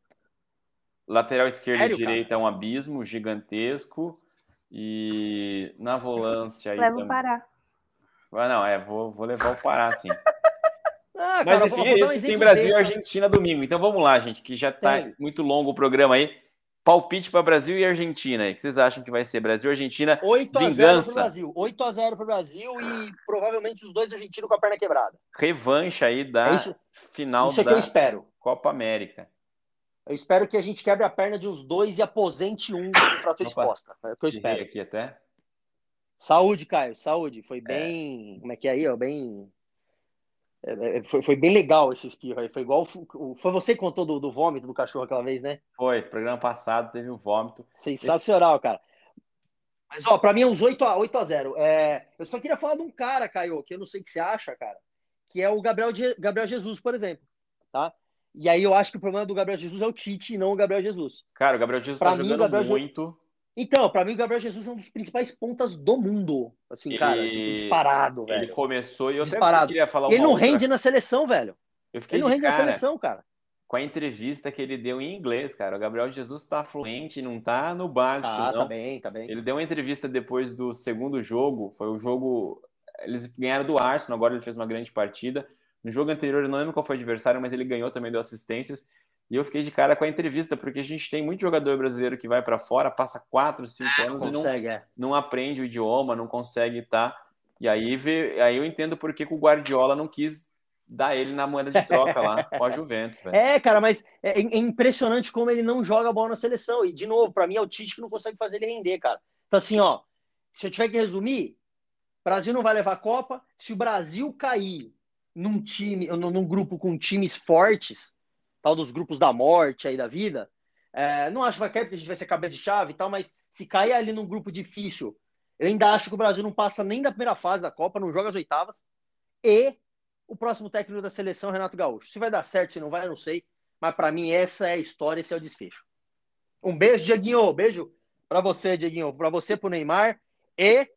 Lateral esquerda Sério, e direita é um abismo gigantesco. E na volância aí Leva o também. Pará. Ah, não, é, vou, vou levar o Pará, sim. Ah, Mas cara, enfim, vou- é dar um isso. Tem Brasil e besta. Argentina domingo. Então vamos lá, gente, que já tá Tem. muito longo o programa aí. Palpite para Brasil e Argentina. aí. O que vocês acham que vai ser? Brasil e Argentina? 8 a 0 Vingança. pro Brasil. 8 a 0 pro Brasil e provavelmente os dois argentinos com a perna quebrada. Revanche aí da É isso- final Isso é que eu da espero. Copa América. Eu espero que a gente quebre a perna de uns dois e aposente um com fratura Opa. exposta. É o que eu espero. aqui até. Saúde, Caio, saúde. Foi bem. Como é que é aí, ó? Bem. É, é, Foi, foi bem legal esse espirro aí. Foi igual. Foi você que contou do, do vômito do cachorro aquela vez, né? Foi, programa passado teve o vômito. Sensacional, cara. Mas, ó, pra mim é uns 8 a, 8 a 0. É, eu só queria falar de um cara, Caio, que eu não sei o que você acha, cara, que é o Gabriel, Je- Gabriel Jesus, por exemplo. Tá? E aí eu acho que o problema do Gabriel Jesus é o Tite e não o Gabriel Jesus. Cara, o Gabriel Jesus Pra tá mim, jogando Gabriel Je- muito Então, pra mim, o Gabriel Jesus é um dos principais pontas do mundo. Assim, cara, Ele- tipo, disparado, velho. Ele começou e eu Disparado. queria falar ele não outra- rende na seleção, velho. Eu fiquei Ele não de rende na cara seleção, cara. com a entrevista que ele deu em inglês, cara. O Gabriel Jesus tá fluente, não tá no básico, Tá, não. tá bem, tá bem. Ele deu uma entrevista depois do segundo jogo, foi o jogo. Eles ganharam do Arsenal, agora ele fez uma grande partida. No jogo anterior, eu não lembro qual foi o adversário, mas ele ganhou também, deu assistências. E eu fiquei de cara com a entrevista, porque a gente tem muito jogador brasileiro que vai para fora, passa 4, 5 anos e não, Consegue, é. não aprende o idioma, não consegue estar. E aí, vê, aí eu entendo por que que o Guardiola não quis dar ele na moeda de troca lá com a Juventus, velho. É, cara, mas é, é impressionante como ele não joga bola na seleção. E, de novo, pra mim é o Tite que não consegue fazer ele render, cara. Então, assim, ó, se eu tiver que resumir, o Brasil não vai levar a Copa. Se o Brasil cair num time, num grupo com times fortes, tal dos grupos da morte aí da vida, é, não acho que vai cair porque a gente vai ser cabeça de chave e tal, mas se cair ali num grupo difícil, eu ainda acho que o Brasil não passa nem da primeira fase da Copa, não joga as oitavas. E o próximo técnico da seleção, Renato Gaúcho. Se vai dar certo, se não vai, eu não sei. Mas pra mim, essa é a história, esse é o desfecho. Um beijo, Dieguinho. Beijo pra você, Dieguinho. Pra você, pro Neymar. E.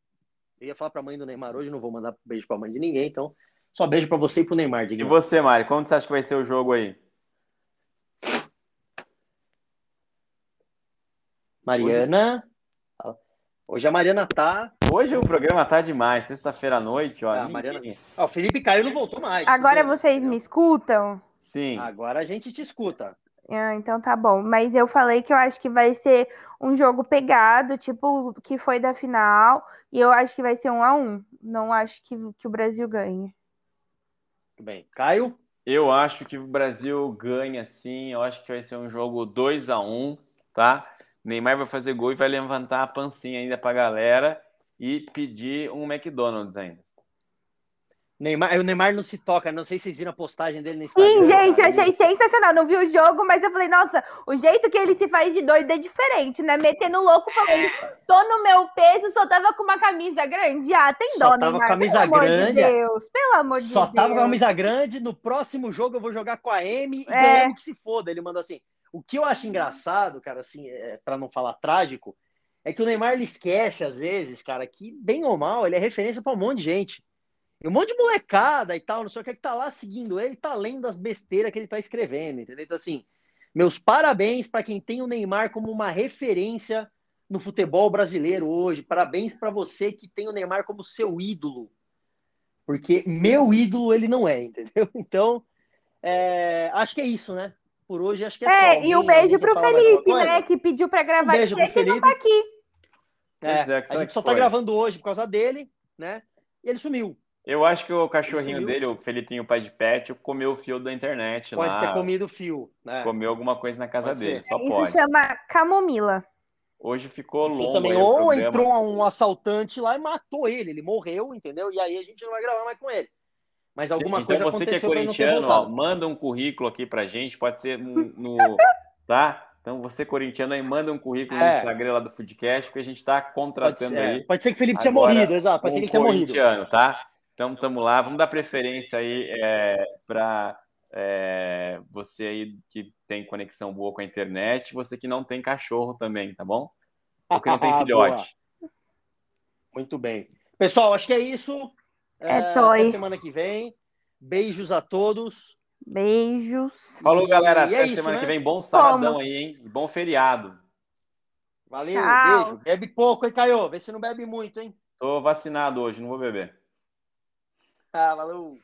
Eu ia falar pra mãe do Neymar hoje, não vou mandar beijo pra mãe de ninguém, então. Só beijo pra você e pro Neymar, E Dieguinho. você, Mari, quando você acha que vai ser o jogo aí? Mariana. Hoje a Mariana tá. Hoje o programa tá demais, sexta-feira à noite, ó. Ah, Mariana- Ó, o Felipe caiu e não voltou mais. Agora entendeu? vocês me escutam? Sim. Agora a gente te escuta. Ah, então tá bom. Mas eu falei que eu acho que vai ser um jogo pegado, tipo o que foi da final, e eu acho que vai ser um a um. Não acho que, que o Brasil ganhe. Tudo bem. Caio? Eu acho que o Brasil ganha sim. Eu acho que vai ser um jogo 2 a 1 tá? Neymar vai fazer gol e vai levantar a pancinha ainda pra galera e pedir um McDonald's ainda. Neymar, o Neymar não se toca, não sei se vocês viram a postagem dele no Instagram. Sim, gente, achei sensacional. Não vi o jogo, mas eu falei, nossa, o jeito que ele se faz de doido é diferente, né? Metendo louco, falando, tô no meu peso, só tava com uma camisa grande. Ah, tem Só dó, tava Neymar, com camisa pelo amor grande, de é. Deus, pelo amor de Só Deus. tava com a camisa grande, no próximo jogo eu vou jogar com a M e É. ganhamos que se foda. Ele mandou assim. O que eu acho engraçado, cara, assim, é, para não falar trágico, é que o Neymar ele esquece às vezes, cara, que bem ou mal, ele é referência pra um monte de gente. E um monte de molecada e tal, não sei o que, que tá lá seguindo ele, tá lendo as besteiras que ele tá escrevendo, entendeu? Então, assim, meus parabéns para quem tem o Neymar como uma referência no futebol brasileiro hoje. Parabéns para você que tem o Neymar como seu ídolo. Porque meu ídolo ele não é, entendeu? Então, é, acho que é isso, né? Por hoje, acho que é só. É, Alguém- e um beijo mais alguma Felipe, né? Que pediu pra gravar Um beijo pro ele, não Felipe. tá aqui. É, é, a gente só tá foi? gravando hoje por causa dele, né? E ele sumiu. Eu acho que o cachorrinho dele, o Felipinho pai de pet, comeu o fio da internet Pode lá. ter comido o fio. Né? Comeu alguma coisa na casa Pode dele, ser. só Isso pode. chama camomila. Hoje ficou longo também, aí o ou entrou um assaltante lá e matou ele, ele morreu, entendeu? E aí a gente não vai gravar mais com ele. Mas alguma Gente, coisa então você que é corintiano, ó, manda um currículo aqui pra gente, pode ser no, no- tá? Então você corintiano aí manda um currículo no É. Instagram lá do Foodcast, porque a gente tá Pode contratando ser, aí é. Pode ser que o Felipe tinha agora morrido, exato. Pode ser que ele tenha morrido. corintiano, tá? Então tamo lá, vamos dar preferência aí é, para você aí que tem conexão boa com a internet, você que não tem cachorro também, tá bom? Ou que não tem Boa. filhote. Muito bem. Pessoal, acho que é isso. É até nóis. semana que vem. Beijos a todos. Beijos. Falou, galera. E Até é isso, semana né? que vem. Bom sabadão Fomos. aí, hein? E Bom feriado. Valeu, Tchau. beijo. Bebe pouco, hein, Caio? Vê se não bebe muito, hein? Tô vacinado hoje, não vou beber. Ah, valeu.